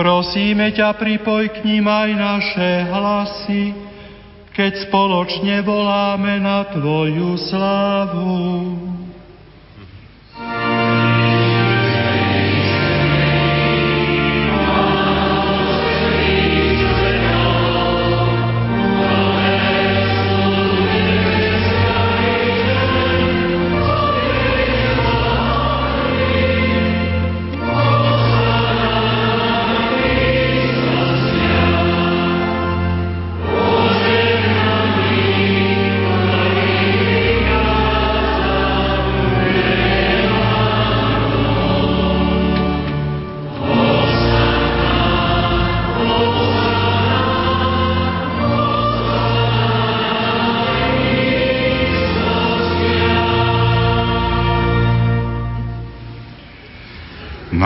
Prosíme ťa, pripoj k ním aj naše hlasy, keď spoločne voláme na Tvoju slávu.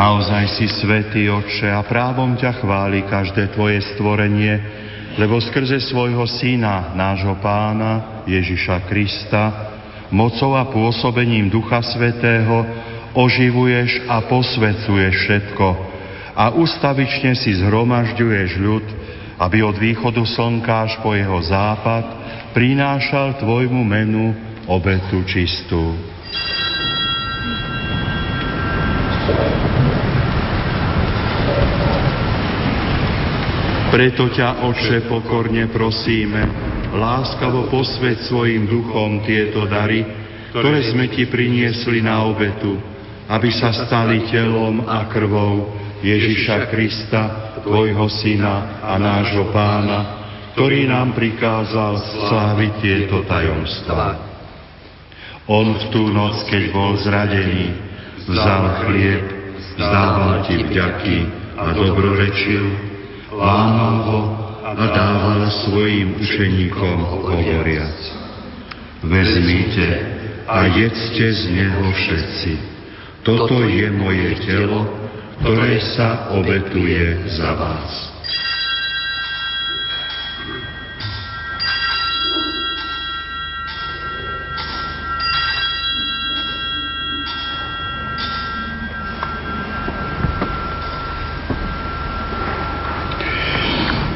Naozaj si svätý Otče a právom ťa chváli každé Tvoje stvorenie, lebo skrze svojho Syna, nášho Pána, Ježiša Krista, mocou a pôsobením Ducha Svetého oživuješ a posvecuješ všetko a ustavične si zhromažďuješ ľud aby od východu slnka až po jeho západ prinášal Tvojmu menu obetu čistú. Preto ťa, Oče, pokorne prosíme, láskavo posveď svojim duchom tieto dary, ktoré sme Ti priniesli na obetu, aby sa stali telom a krvou Ježiša Krista, Tvojho Syna a nášho Pána, ktorý nám prikázal sláviť tieto tajomstvá. On v tú noc, keď bol zradený, vzal chlieb, zdával ti vďaky a dobrorečil, lámal ho a dával svojim učeníkom hovoriac. Vezmite a jedzte z neho všetci. Toto je moje telo, ktoré sa obetuje za vás.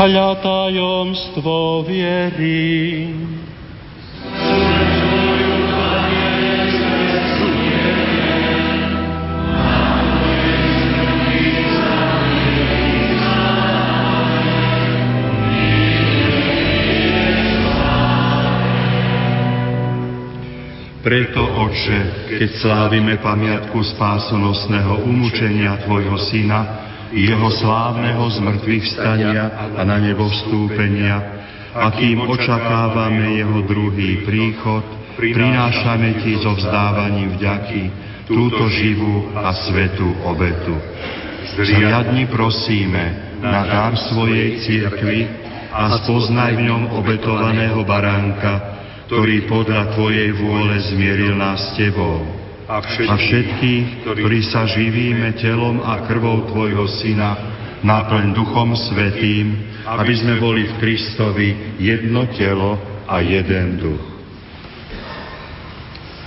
Hľa tajomstvo viery. Preto, Oče, keď slávime pamiatku spásonosného umúčenia Tvojho Syna, jeho slávneho zmrtvých vstania a na nebo vstúpenia, a kým očakávame jeho druhý príchod, prinášame ti so vzdávaním vďaky túto živú a svetú obetu. Zriadni prosíme na dar svojej cirkvi a spoznaj v ňom obetovaného baránka, ktorý podľa Tvojej vôle zmieril nás s Tebou a všetkých, ktorí sa živíme telom a krvou Tvojho Syna, naplň Duchom Svetým, aby sme boli v Kristovi jedno telo a jeden duch.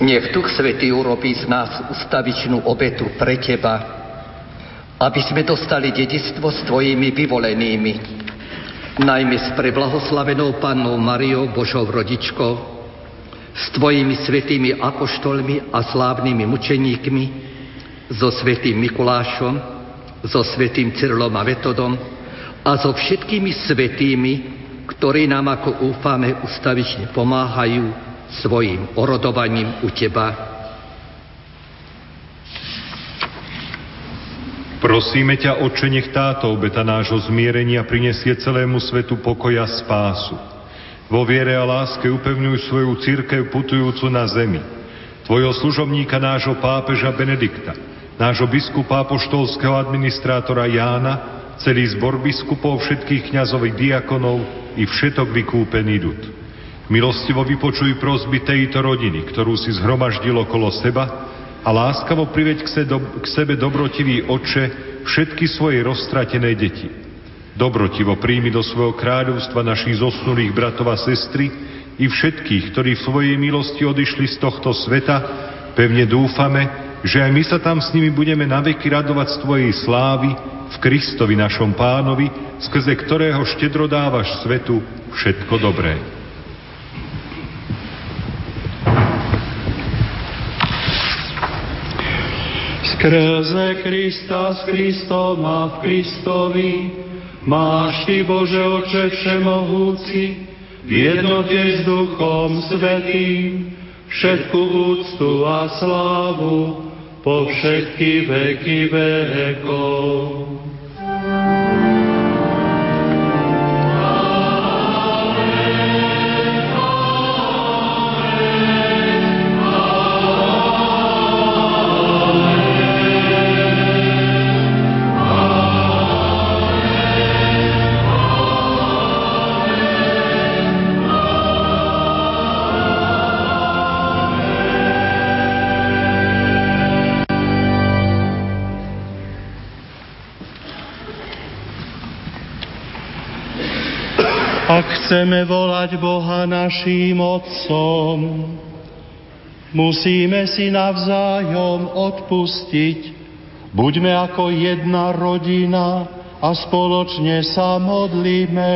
Nech Duch Svetý urobí z nás ustavičnú obetu pre Teba, aby sme dostali dedistvo s Tvojimi vyvolenými, najmä s preblahoslavenou Pannou Mariou, Božou rodičkou, s tvojimi svetými apoštolmi a slávnymi mučeníkmi, so svetým Mikulášom, so svetým Cyrilom a Vetodom a so všetkými svetými, ktorí nám, ako úfame, ustavične pomáhajú svojim orodovaním u Teba. Prosíme ťa, Oče, nech táto obeta nášho zmierenia prinesie celému svetu pokoja spásu vo viere a láske upevňuj svoju církev putujúcu na zemi. Tvojho služobníka nášho pápeža Benedikta, nášho biskupa apoštolského administrátora Jána, celý zbor biskupov, všetkých kňazových diakonov i všetok vykúpený ľud. Milostivo vypočuj prosby tejto rodiny, ktorú si zhromaždil okolo seba a láskavo priveď k sebe dobrotivý oče všetky svoje roztratené deti Dobrotivo príjmi do svojho kráľovstva našich zosnulých bratov a sestry i všetkých, ktorí v svojej milosti odišli z tohto sveta, pevne dúfame, že aj my sa tam s nimi budeme naveky radovať z Tvojej slávy v Kristovi našom pánovi, skrze ktorého štedro dávaš svetu všetko dobré. Skrze Krista s Kristom a v Kristovi Máš Ty, Bože Oče Všemohúci, v jednote s Duchom Svetým, všetku úctu a slávu po všetky veky vekov. Chceme volať Boha naším Otcom, musíme si navzájom odpustiť. Buďme ako jedna rodina a spoločne sa modlíme.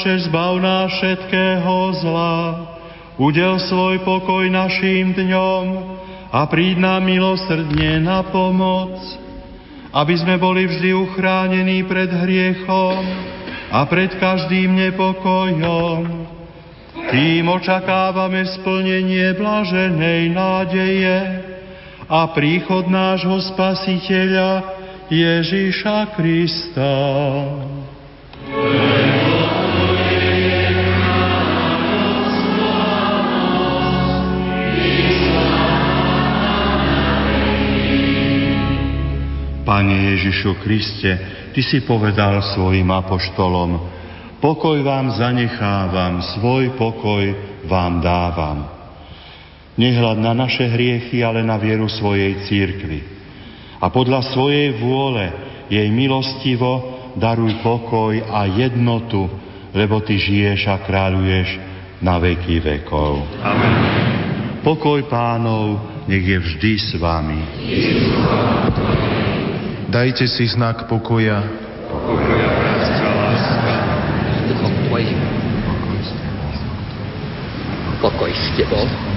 Oče, zbav nás všetkého zla, udel svoj pokoj našim dňom a príď nám milosrdne na pomoc, aby sme boli vždy uchránení pred hriechom a pred každým nepokojom. Tým očakávame splnenie blaženej nádeje a príchod nášho Spasiteľa Ježíša Krista. Pane Ježišu Kriste, Ty si povedal svojim apoštolom, pokoj vám zanechávam, svoj pokoj vám dávam. Nehľad na naše hriechy, ale na vieru svojej církvy. A podľa svojej vôle jej milostivo daruj pokoj a jednotu, lebo Ty žiješ a kráľuješ na veky vekov. Amen. Pokoj pánov nech je vždy s vami. Dajte si znak pokoja. Pokoj s tebou.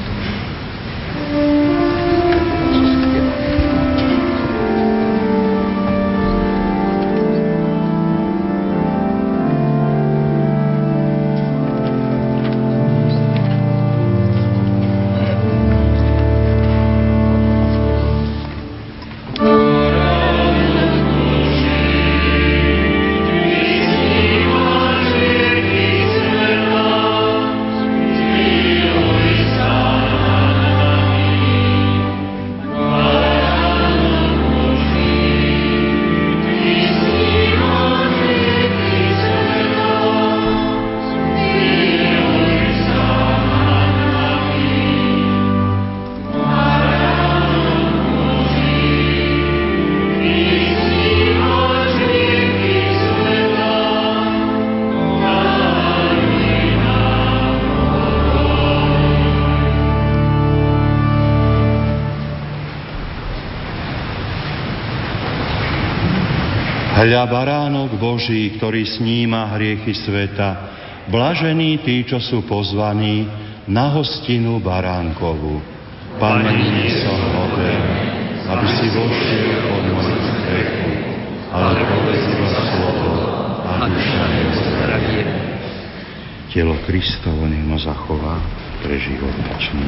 Hľa baránok Boží, ktorý sníma hriechy sveta, blažení tí, čo sú pozvaní na hostinu baránkovú. Pane, nie som hoden, aby si vošiel pod môj strechu, ale povedz iba slovo a duša nezdravie. Telo Kristovo nech ma zachová pre život večný.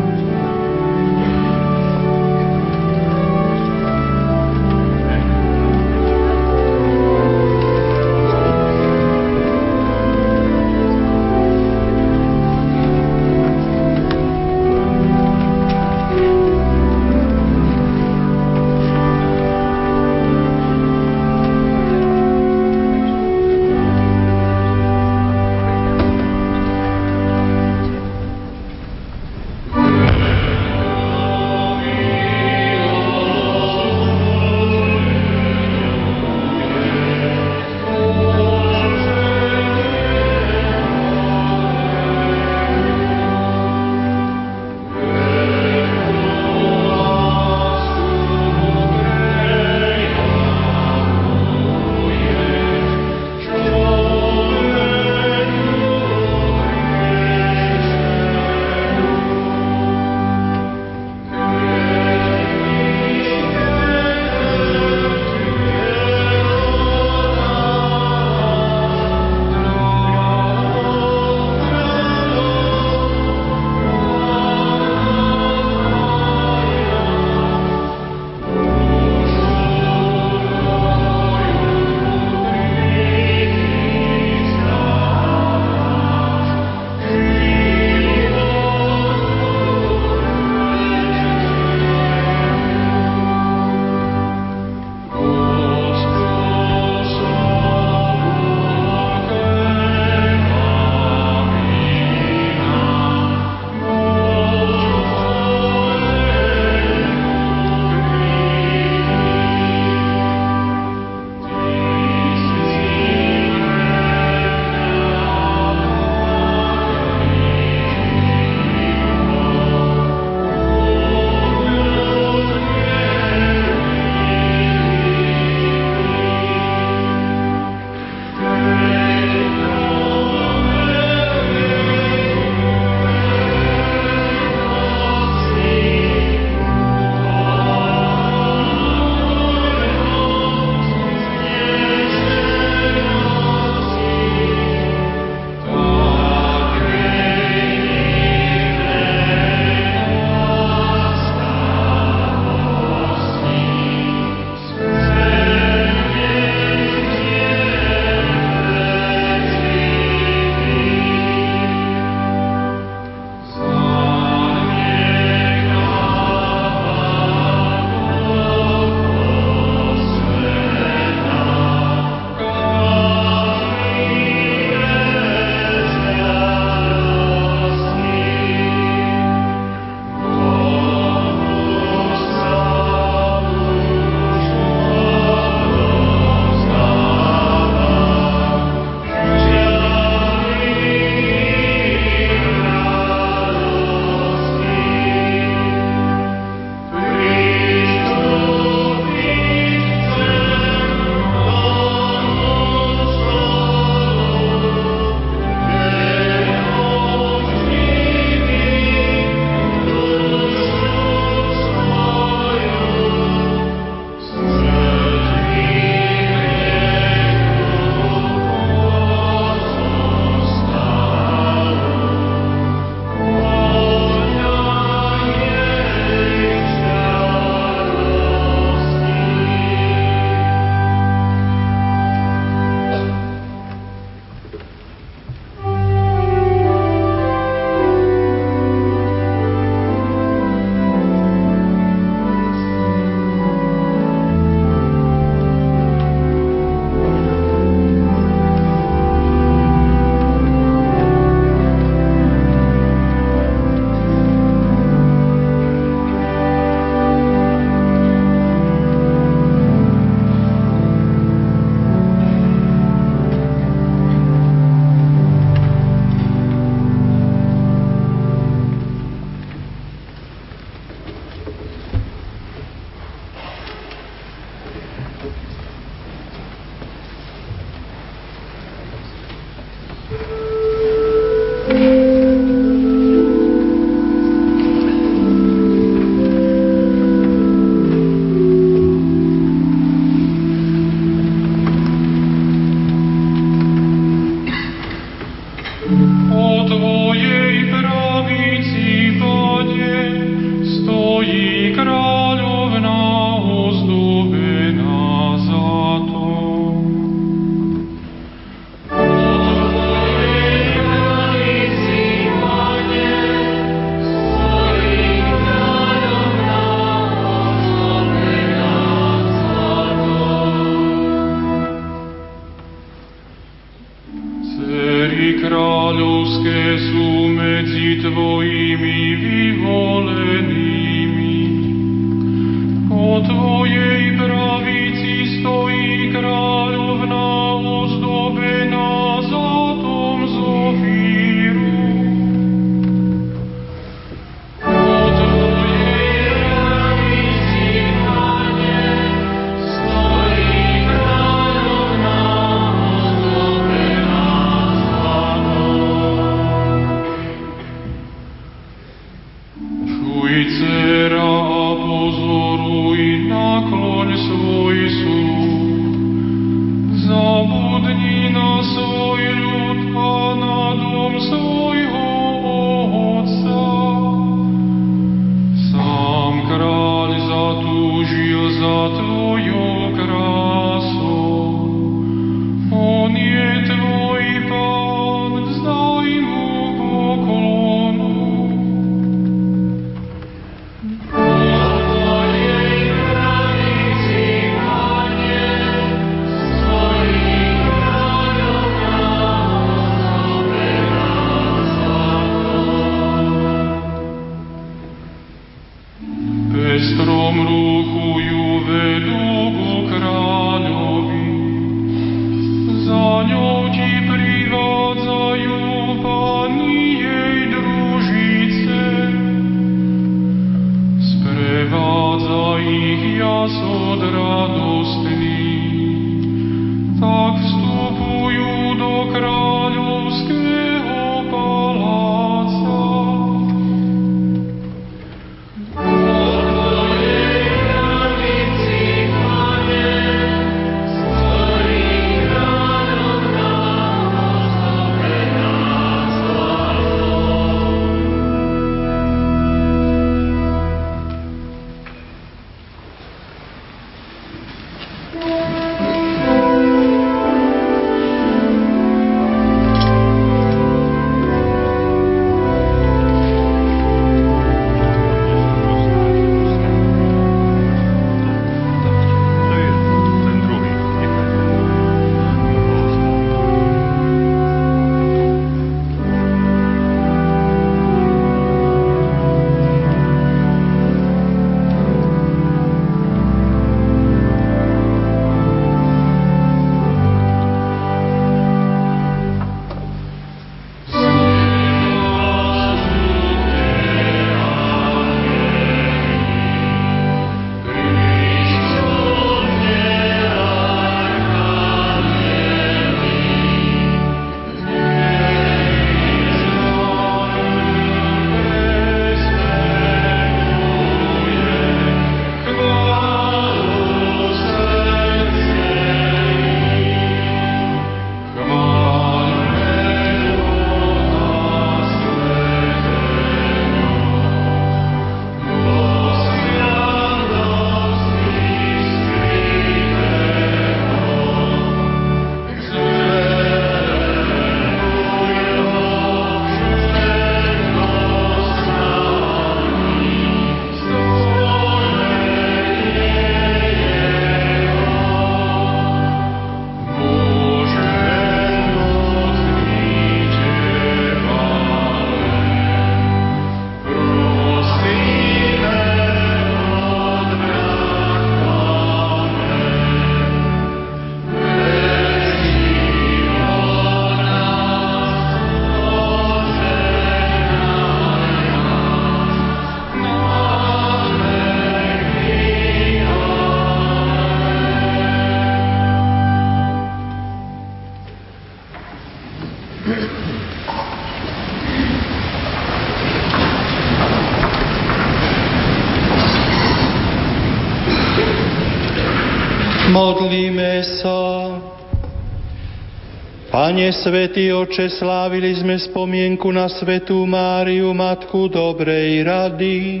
Pane Svetý Oče, slávili sme spomienku na Svetú Máriu, Matku dobrej rady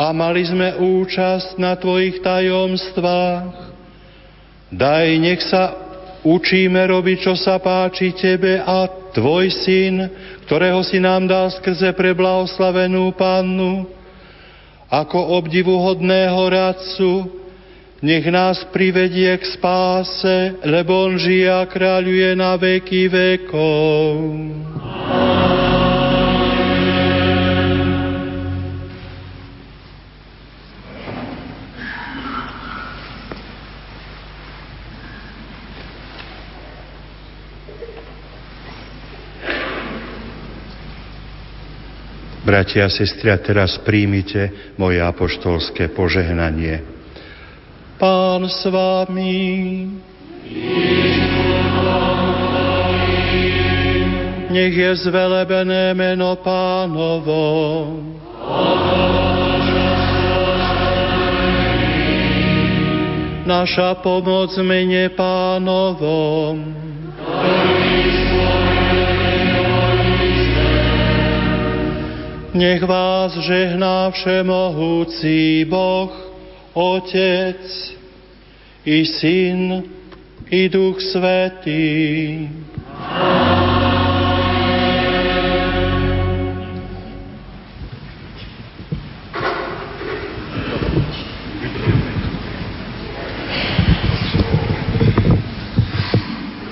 a mali sme účasť na Tvojich tajomstvách. Daj, nech sa učíme robiť, čo sa páči Tebe a Tvoj Syn, ktorého si nám dal skrze preblahoslavenú Pannu, ako obdivuhodného radcu, nech nás privedie k spáse, lebo on žije a kráľuje na veky vekov. Amen. Bratia a sestri, teraz príjmite moje apoštolské požehnanie. Pán s vami. Nech je zvelebené meno pánovo. Naša pomoc mene pánovom. Nech vás žehná všemohúci Boh, Otec i Syn i Duch Svetý.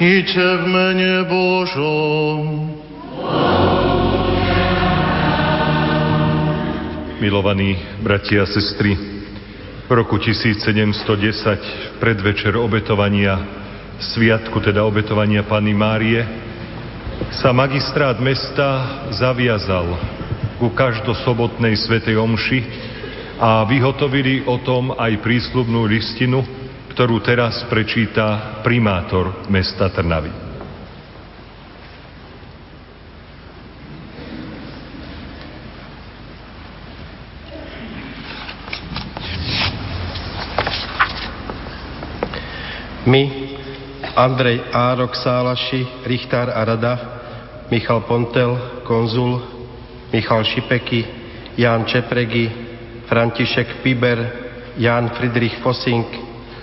Iďte v mene Božom. Milovaní bratia a sestry, v roku 1710 v predvečer obetovania, sviatku teda obetovania Panny Márie, sa magistrát mesta zaviazal ku každosobotnej svetej omši a vyhotovili o tom aj prísľubnú listinu, ktorú teraz prečíta primátor mesta Trnavy. My, Andrej Árok Sálaši, Richtár a Rada, Michal Pontel, konzul, Michal Šipeky, Ján Čepregi, František Piber, Ján Friedrich Fosink,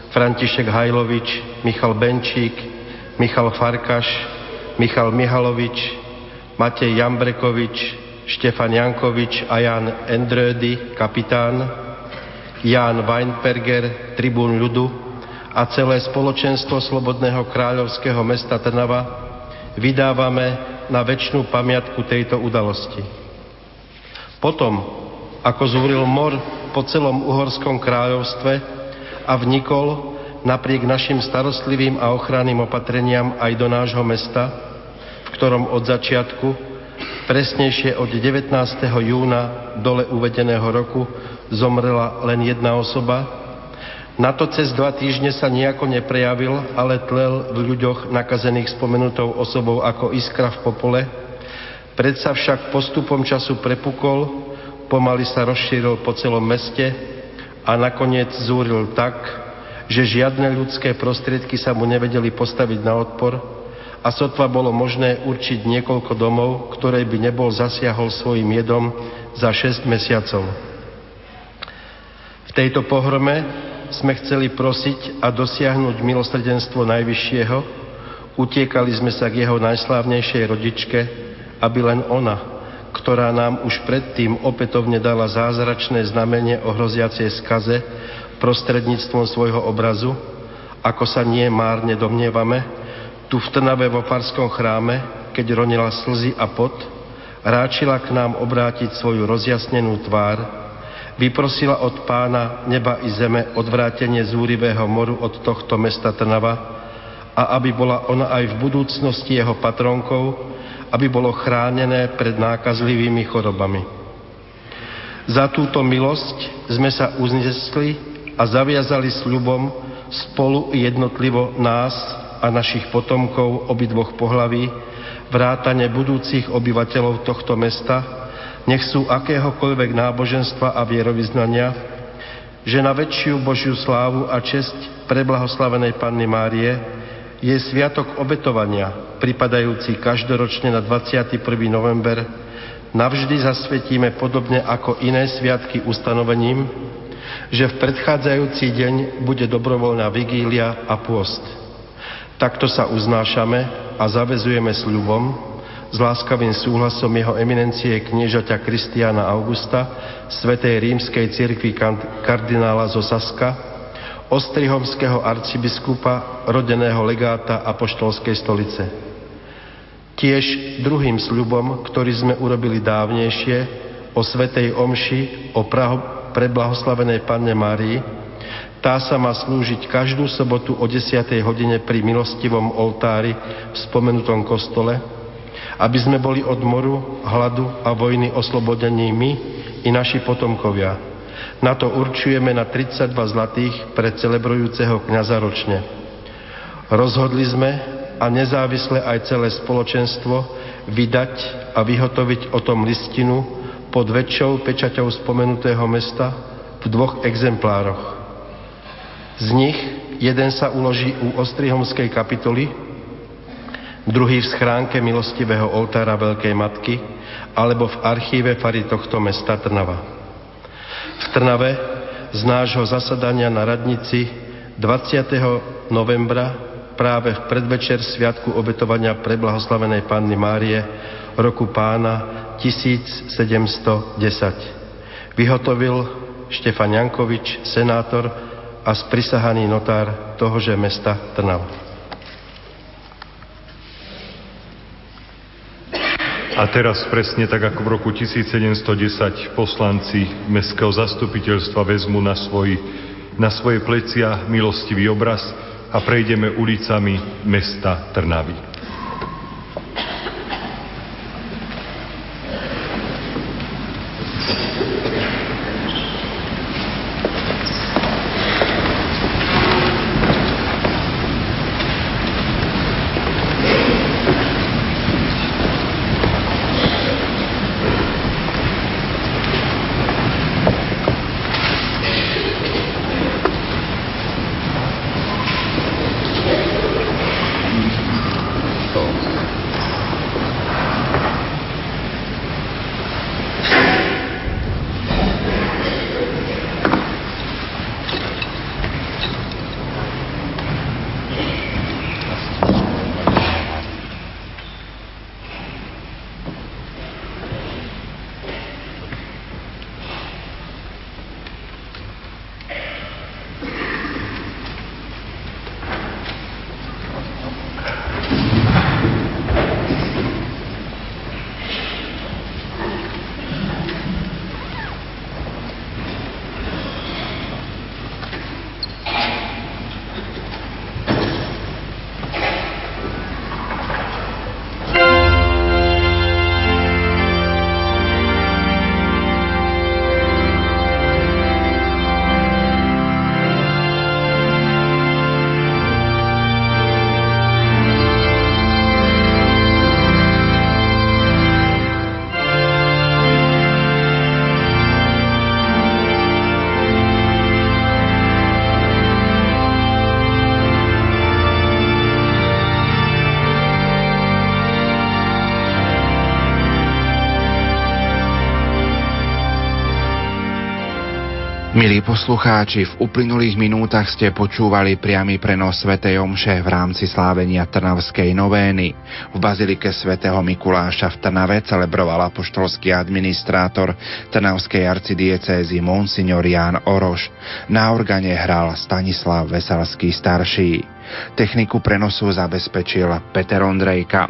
František Hajlovič, Michal Benčík, Michal Farkaš, Michal Mihalovič, Matej Jambrekovič, Štefan Jankovič a Jan Endrödy, kapitán, Ján Weinberger, tribún ľudu, a celé spoločenstvo Slobodného kráľovského mesta Trnava vydávame na väčšnú pamiatku tejto udalosti. Potom, ako zúril mor po celom uhorskom kráľovstve a vnikol napriek našim starostlivým a ochranným opatreniam aj do nášho mesta, v ktorom od začiatku, presnejšie od 19. júna dole uvedeného roku, zomrela len jedna osoba, na to cez dva týždne sa nejako neprejavil, ale tlel v ľuďoch nakazených spomenutou osobou ako iskra v popole. Predsa však postupom času prepukol, pomaly sa rozšíril po celom meste a nakoniec zúril tak, že žiadne ľudské prostriedky sa mu nevedeli postaviť na odpor a sotva bolo možné určiť niekoľko domov, ktoré by nebol zasiahol svojim jedom za 6 mesiacov. V tejto pohrome sme chceli prosiť a dosiahnuť milosrdenstvo Najvyššieho, utiekali sme sa k jeho najslávnejšej rodičke, aby len ona, ktorá nám už predtým opätovne dala zázračné znamenie o hroziacej skaze prostredníctvom svojho obrazu, ako sa nie márne domnievame, tu v Trnave vo Farskom chráme, keď ronila slzy a pot, ráčila k nám obrátiť svoju rozjasnenú tvár, vyprosila od pána neba i zeme odvrátenie zúrivého moru od tohto mesta Trnava a aby bola ona aj v budúcnosti jeho patronkou, aby bolo chránené pred nákazlivými chorobami. Za túto milosť sme sa uznesli a zaviazali sľubom spolu jednotlivo nás a našich potomkov obidvoch pohlaví, vrátane budúcich obyvateľov tohto mesta, nech sú akéhokoľvek náboženstva a vierovýznania, že na väčšiu Božiu slávu a česť preblahoslavenej Panny Márie je sviatok obetovania, pripadajúci každoročne na 21. november, navždy zasvetíme podobne ako iné sviatky ustanovením, že v predchádzajúci deň bude dobrovoľná vigília a pôst. Takto sa uznášame a zavezujeme sľubom, s láskavým súhlasom jeho eminencie kniežaťa Kristiana Augusta, Svetej rímskej cirkvi kardinála zo Saska, ostrihomského arcibiskupa, rodeného legáta Apoštolskej stolice. Tiež druhým sľubom, ktorý sme urobili dávnejšie, o Svetej Omši, o Praho, preblahoslavenej Panne Márii, tá sa má slúžiť každú sobotu o 10. hodine pri milostivom oltári v spomenutom kostole, aby sme boli od moru, hladu a vojny oslobodení my i naši potomkovia. Na to určujeme na 32 zlatých pre celebrujúceho kniaza ročne. Rozhodli sme a nezávisle aj celé spoločenstvo vydať a vyhotoviť o tom listinu pod väčšou pečaťou spomenutého mesta v dvoch exemplároch. Z nich jeden sa uloží u Ostrihomskej kapitoly, druhý v schránke milostivého oltára Veľkej Matky alebo v archíve fary tohto mesta Trnava. V Trnave z nášho zasadania na radnici 20. novembra práve v predvečer Sviatku obetovania preblahoslavenej Panny Márie roku pána 1710. Vyhotovil Štefan Jankovič, senátor a sprisahaný notár tohože mesta Trnava. A teraz presne tak ako v roku 1710 poslanci mestského zastupiteľstva vezmu na, svoj, na svoje plecia milostivý obraz a prejdeme ulicami mesta Trnavy. Poslucháči, v uplynulých minútach ste počúvali priamy prenos Sv. Omše v rámci slávenia Trnavskej novény. V bazilike svätého Mikuláša v Trnave celebroval apoštolský administrátor Trnavskej arcidiecézy Monsignor Jan Oroš. Na organe hral Stanislav Veselský starší. Techniku prenosu zabezpečil Peter Ondrejka.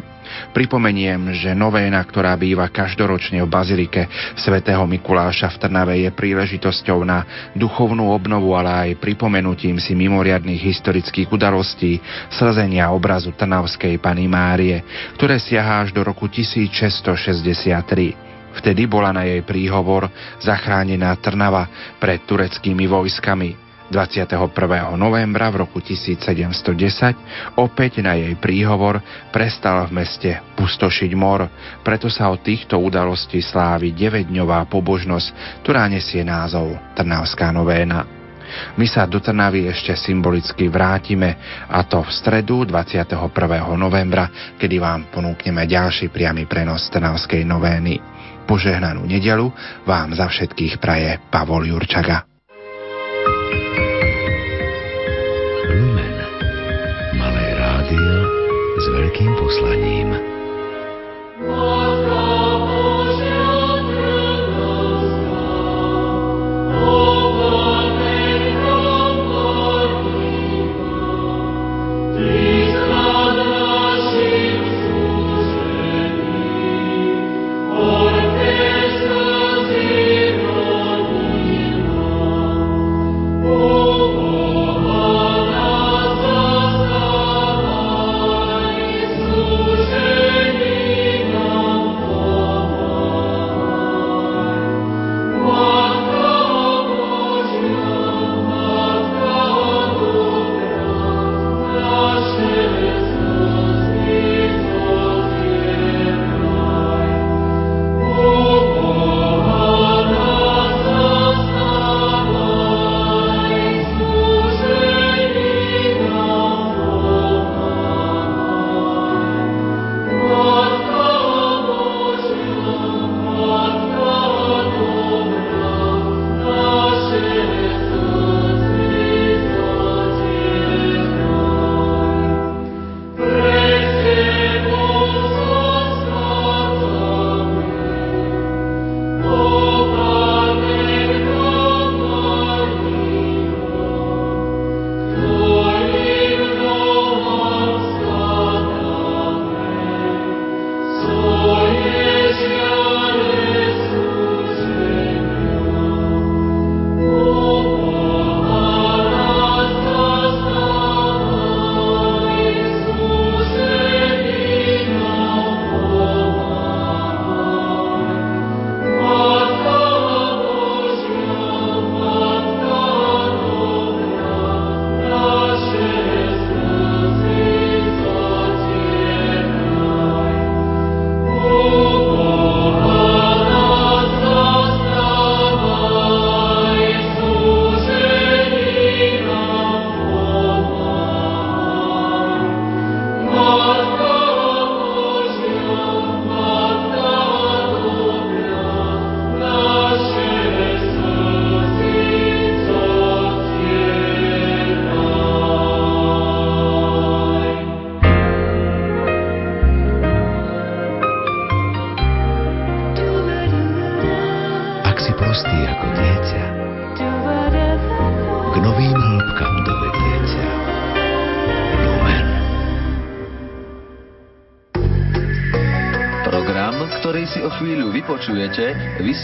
Pripomeniem, že novéna, ktorá býva každoročne v Bazilike svätého Mikuláša v Trnave je príležitosťou na duchovnú obnovu, ale aj pripomenutím si mimoriadných historických udalostí slzenia obrazu Trnavskej Pany Márie, ktoré siahá až do roku 1663. Vtedy bola na jej príhovor zachránená Trnava pred tureckými vojskami. 21. novembra v roku 1710 opäť na jej príhovor prestal v meste pustošiť mor, preto sa od týchto udalostí slávi 9-dňová pobožnosť, ktorá nesie názov Trnavská novéna. My sa do Trnavy ešte symbolicky vrátime, a to v stredu 21. novembra, kedy vám ponúkneme ďalší priamy prenos Trnavskej novény. Požehnanú nedelu vám za všetkých praje Pavol Jurčaga. Veľkým poslaním. kam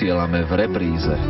vysielame v repríze.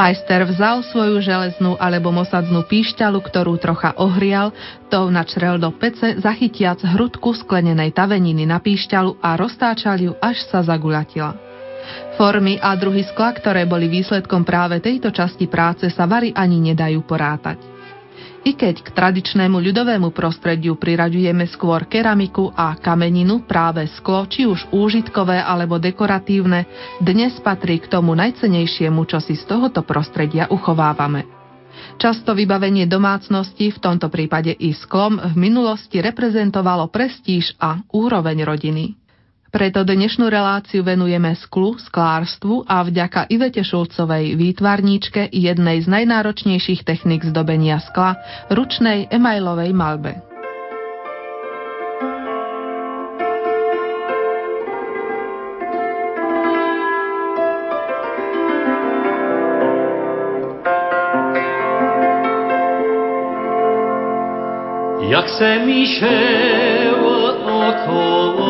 Majster vzal svoju železnú alebo mosadznú píšťalu, ktorú trocha ohrial, tou načrel do pece, zachytiac hrudku sklenenej taveniny na píšťalu a roztáčal ju, až sa zagulatila. Formy a druhy skla, ktoré boli výsledkom práve tejto časti práce, sa vary ani nedajú porátať. I keď k tradičnému ľudovému prostrediu priraďujeme skôr keramiku a kameninu, práve sklo, či už úžitkové alebo dekoratívne, dnes patrí k tomu najcenejšiemu, čo si z tohoto prostredia uchovávame. Často vybavenie domácnosti, v tomto prípade i sklom, v minulosti reprezentovalo prestíž a úroveň rodiny. Preto dnešnú reláciu venujeme sklu, sklárstvu a vďaka Ivete Šulcovej výtvarníčke jednej z najnáročnejších technik zdobenia skla, ručnej emailovej malbe. Jak se míšel okolo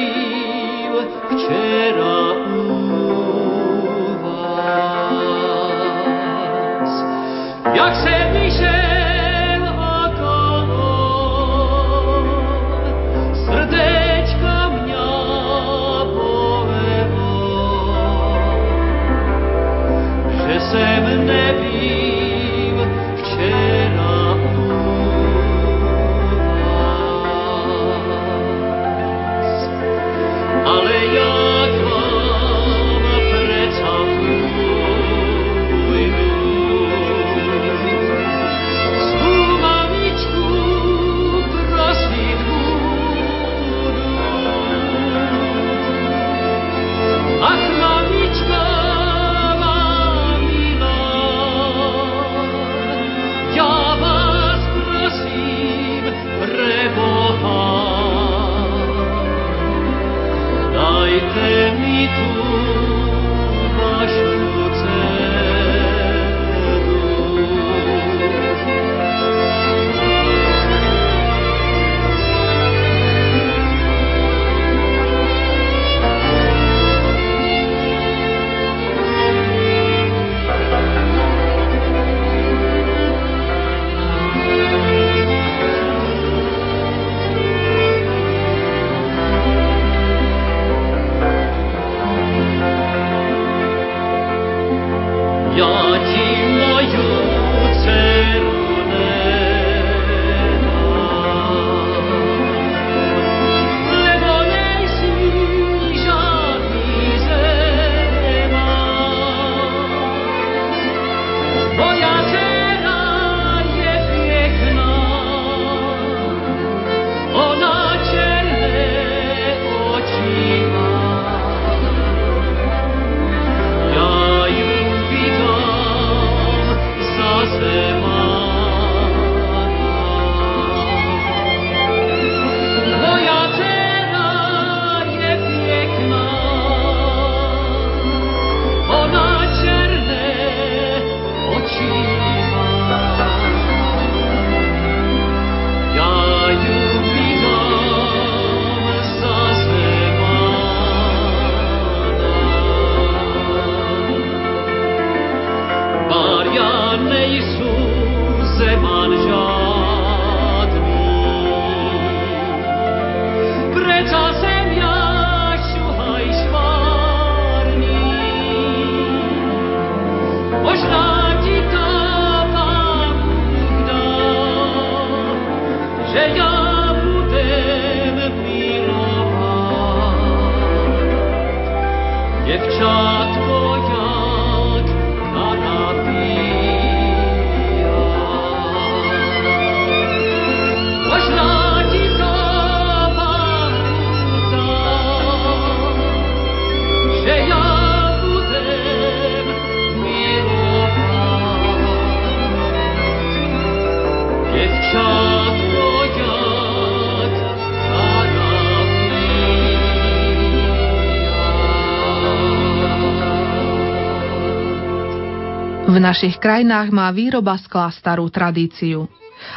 našich krajinách má výroba skla starú tradíciu.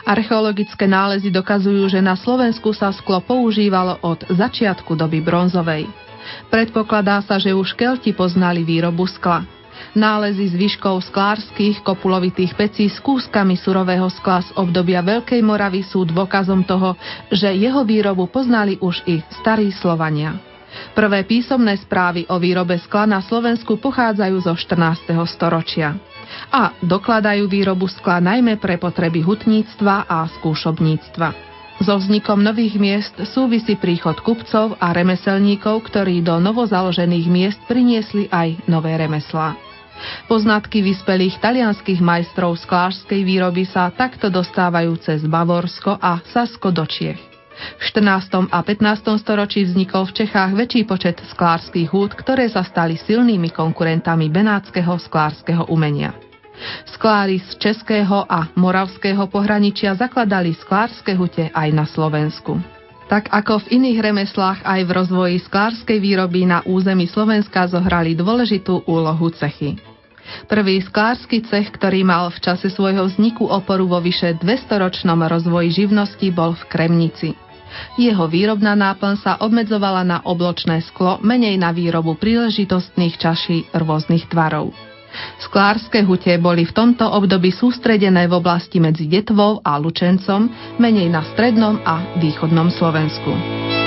Archeologické nálezy dokazujú, že na Slovensku sa sklo používalo od začiatku doby bronzovej. Predpokladá sa, že už Kelti poznali výrobu skla. Nálezy zvyškov sklárskych kopulovitých pecí s kúskami surového skla z obdobia Veľkej Moravy sú dôkazom toho, že jeho výrobu poznali už i starí Slovania. Prvé písomné správy o výrobe skla na Slovensku pochádzajú zo 14. storočia a dokladajú výrobu skla najmä pre potreby hutníctva a skúšobníctva. So vznikom nových miest súvisí príchod kupcov a remeselníkov, ktorí do novozaložených miest priniesli aj nové remeslá. Poznatky vyspelých talianských majstrov sklářskej výroby sa takto dostávajú cez Bavorsko a Sasko do Čiech. V 14. a 15. storočí vznikol v Čechách väčší počet sklárskych húd, ktoré sa stali silnými konkurentami benátskeho sklárskeho umenia. Sklári z českého a moravského pohraničia zakladali sklárske hute aj na Slovensku. Tak ako v iných remeslách aj v rozvoji sklárskej výroby na území Slovenska zohrali dôležitú úlohu cechy. Prvý sklársky cech, ktorý mal v čase svojho vzniku oporu vo vyše 200-ročnom rozvoji živnosti, bol v Kremnici. Jeho výrobná náplň sa obmedzovala na obločné sklo, menej na výrobu príležitostných čaší rôznych tvarov. Sklárske hute boli v tomto období sústredené v oblasti medzi Detvou a Lučencom, menej na strednom a východnom Slovensku.